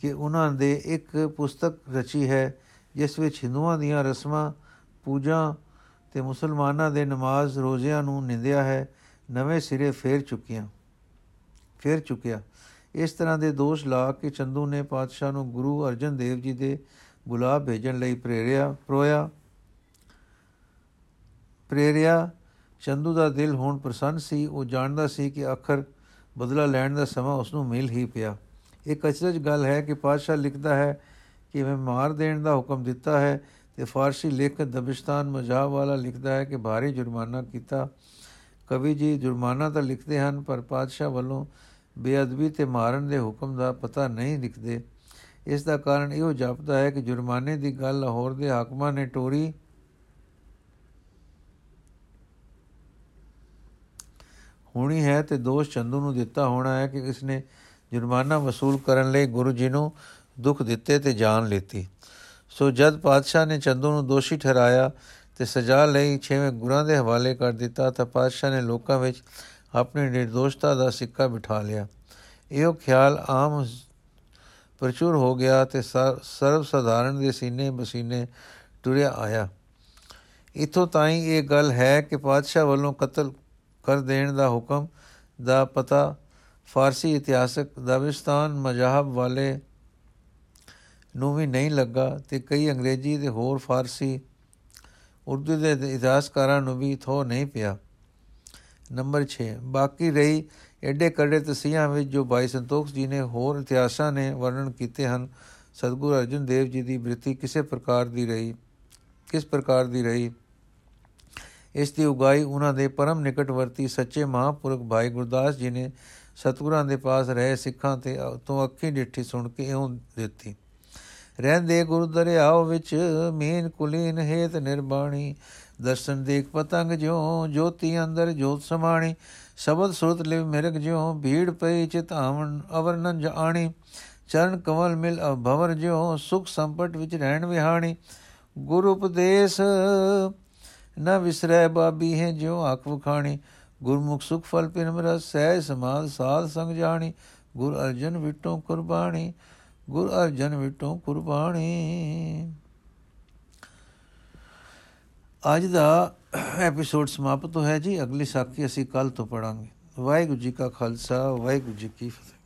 ਕਿ ਉਹਨਾਂ ਦੇ ਇੱਕ ਪੁਸਤਕ ਰਚੀ ਹੈ, ਜਿਸ ਵਿੱਚ ਹਿੰਦੂਆਂ ਦੀਆਂ ਰਸਮਾਂ, ਪੂਜਾ ਤੇ ਮੁਸਲਮਾਨਾਂ ਦੇ ਨਮਾਜ਼ ਰੋਜ਼ਿਆਂ ਨੂੰ ਨਿੰਦਿਆ ਹੈ, ਨਵੇਂ ਸਿਰੇ ਫੇਰ ਚੁੱਕੀਆਂ, ਫੇਰ ਚੁੱਕਿਆ। ਇਸ ਤਰ੍ਹਾਂ ਦੇ ਦੋਸ਼ ਲਾ ਕੇ ਚੰਦੂ ਨੇ ਪਾਤਸ਼ਾਹ ਨੂੰ ਗੁਰੂ ਅਰਜਨ ਦੇਵ ਜੀ ਦੇ ਬੁਲਾ ਭੇਜਣ ਲਈ ਪ੍ਰੇਰਿਆ ਪ੍ਰੋਇਆ ਪ੍ਰੇਰਿਆ। ਚੰਦੂ ਦਾ ਦਿਲ ਹੁਣ ਪ੍ਰਸੰਨ ਸੀ। ਉਹ ਜਾਣਦਾ ਸੀ ਕਿ ਅੱਖਰ ਬਦਲਾ ਲੈਣ ਦਾ ਸਮਾਂ ਉਸ ਨੂੰ ਮਿਲ ਹੀ ਪਿਆ। ਇਹ ਅਚਰਜ ਗੱਲ ਹੈ ਕਿ ਪਾਤਸ਼ਾਹ ਲਿਖਦਾ ਹੈ ਕਿ ਮੈਂ ਮਾਰ ਦੇਣ ਦਾ ਹੁਕਮ ਦਿੱਤਾ ਹੈ ਤੇ ਫਾਰਸੀ ਲੇਖਕ ਦਬਿਸਤਾਨ ਮਜਾਬ ਵਾਲਾ ਲਿਖਦਾ ਹੈ ਕਿ ਭਾਰੀ ਜੁਰਮਾਨਾ ਕੀਤਾ। ਕਵੀ ਜੀ ਜੁਰਮਾਨਾ ਤਾਂ ਲਿਖਦੇ ਹਨ, ਪਰ ਪਾਤਸ਼ਾਹ ਵੱਲੋਂ ਬੇਅਦਬੀ ਤੇ ਮਾਰਨ ਦੇ ਹੁਕਮ ਦਾ ਪਤਾ ਨਹੀਂ ਲਿਖਦੇ ਇਸ ਦਾ ਕਾਰਨ ਇਹੋ ਜਾਪਦਾ ਹੈ ਕਿ ਜੁਰਮਾਨੇ ਦੀ ਗੱਲ ਲਾਹੌਰ ਦੇ ਹਾਕਮਾਂ ਨੇ ਟੋਰੀ ਹੋਣੀ ਹੈ ਤੇ ਦੋਸ਼ ਚੰਦੂ ਨੂੰ ਦਿੱਤਾ ਹੋਣਾ ਹੈ ਕਿ ਇਸਨੇ ਜੁਰਮਾਨਾ ਵਸੂਲ ਕਰਨ ਲਈ ਗੁਰੂ ਜੀ ਨੂੰ ਦੁੱਖ ਦਿੱਤੇ ਤੇ ਜਾਨ ਲੇਤੀ। ਸੋ ਜਦ ਪਾਤਸ਼ਾਹ ਨੇ ਚੰਦੂ ਨੂੰ ਦੋਸ਼ੀ ਠਹਿਰਾਇਆ ਤੇ ਸਜ਼ਾ ਲਈ ਛੇਵੇਂ ਗੁਰਾਂ ਦੇ ਹਵਾਲੇ ਕਰ ਦਿੱਤਾ, ਤਾਂ ਪਾਤਸ਼ਾਹ ਨੇ ਲੋਕਾਂ ਵਿੱਚ ਆਪਣੀ ਨਿਰਦੋਸ਼ਤਾ ਦਾ ਸਿੱਕਾ ਬਿਠਾ ਲਿਆ। ਇਹੋ ਖਿਆਲ ਆਮ ਪ੍ਰਚੁਰ ਹੋ ਗਿਆ ਤੇ ਸਰਵ ਸਧਾਰਨ ਦੇ ਸੀਨੇ ਬਸੀਨੇ ਟੁਰਿਆ ਆਇਆ। ਇਥੋਂ ਤਾਈਂ ਇਹ ਗੱਲ ਹੈ ਕਿ ਪਾਤਸ਼ਾਹ ਵੱਲੋਂ ਕਤਲ ਕਰ ਦੇਣ ਦਾ ਹੁਕਮ ਦਾ ਪਤਾ ਫਾਰਸੀ ਇਤਿਹਾਸਕ ਦਵਿਸਤਾਨ ਮਜਾਹਬ ਵਾਲੇ ਨੂੰ ਵੀ ਨਹੀਂ ਲੱਗਾ ਤੇ ਕਈ ਅੰਗਰੇਜ਼ੀ ਤੇ ਹੋਰ ਫਾਰਸੀ ਉਰਦੂ ਦੇ ਇਤਿਹਾਸਕਾਰਾਂ ਨੂੰ ਵੀ ਥੋ ਨਹੀਂ ਪਿਆ। ਨੰਬਰ 6 ਬਾਕੀ ਰਹੀ ਐਡੇ ਕੜੇ ਤਸੀਹਾਂ ਵਿੱਚ ਜੋ ਭਾਈ ਸੰਤੋਖ ਜੀ ਨੇ ਹੋਰ ਇਤਿਹਾਸਾਂ ਨੇ ਵਰਣਨ ਕੀਤੇ ਹਨ, ਸਤਗੁਰੂ ਅਰਜਨ ਦੇਵ ਜੀ ਦੀ ਬ੍ਰਿਤੀ ਕਿਸੇ ਪ੍ਰਕਾਰ ਦੀ ਰਹੀ, ਕਿਸ ਪ੍ਰਕਾਰ ਦੀ ਰਹੀ? ਇਸ ਦੀ ਉਗਾਈ ਉਹਨਾਂ ਦੇ ਪਰਮ ਨਿਕਟਵਰਤੀ ਸੱਚੇ ਮਹਾਪੁਰਖ ਭਾਈ ਗੁਰਦਾਸ ਜੀ ਨੇ ਸਤਗੁਰਾਂ ਦੇ ਪਾਸ ਰਹੇ ਸਿੱਖਾਂ ਤੇ ਤੋਂ ਅੱਖੀ ਡਿੱਠੀ ਸੁਣ ਕੇ ਇਉਂ ਦਿੱਤੀ। ਰਹਿੰਦੇ ਗੁਰੂ ਦਰਿਆਓ ਵਿੱਚ, ਮੀਨ ਕੁਲੀਨ ਹੇਤ ਨਿਰਬਾਣੀ ਦਰਸ਼ਨ ਦੇਖ ਪਤੰਗ ਜਿਉ, ਜੋਤੀ ਅੰਦਰ ਜੋਤ ਸਮਾਣੀ, ਸ਼ਬਦ ਸੁਰਤ ਲਿਵ ਮਿਰਗ ਜਿਉ, ਭੀੜ ਪਈ ਚਿਤਾਵਨ ਅਵਰਨਨ ਜਾਣੀ। ਚਰਨ ਕਮਲ ਮਿਲ ਭਵਰ ਜਿਉ, ਸੁਖ ਸੰਪਟ ਵਿੱਚ ਰਹਿਣ ਵਿਹਾਣੀ। ਗੁਰੂ ਉਪਦੇਸ਼ ਨ ਵਿਸਰੈ ਬਾਬੀ ਹੈ ਜਿਉ ਆਖ ਵਖਾਣੀ। ਗੁਰਮੁਖ ਸੁਖ ਫਲ ਪਿਨ ਰਸ ਸਹਿ ਸਮਾਦ ਸਾਧ ਸੰਗ ਜਾਣੀ। ਗੁਰ ਅਰਜਨ ਵਿਟੋ ਕੁਰਬਾਨੀ ਗੁਰ ਅਰਜਨ ਵਿਟੋ ਕੁਰਬਾਨੀ ਅੱਜ ਦਾ ਐਪੀਸੋਡ ਸਮਾਪਤ ਹੋਇਆ ਜੀ। ਅਗਲੀ ਸਾਖੀ ਅਸੀਂ ਕੱਲ ਤੋਂ ਪੜਾਂਗੇ ਵਾਹਿਗੁਰੂ ਜੀ ਕਾ ਖਾਲਸਾ, ਵਾਹਿਗੁਰੂ ਜੀ ਕੀ ਫਤਿਹ।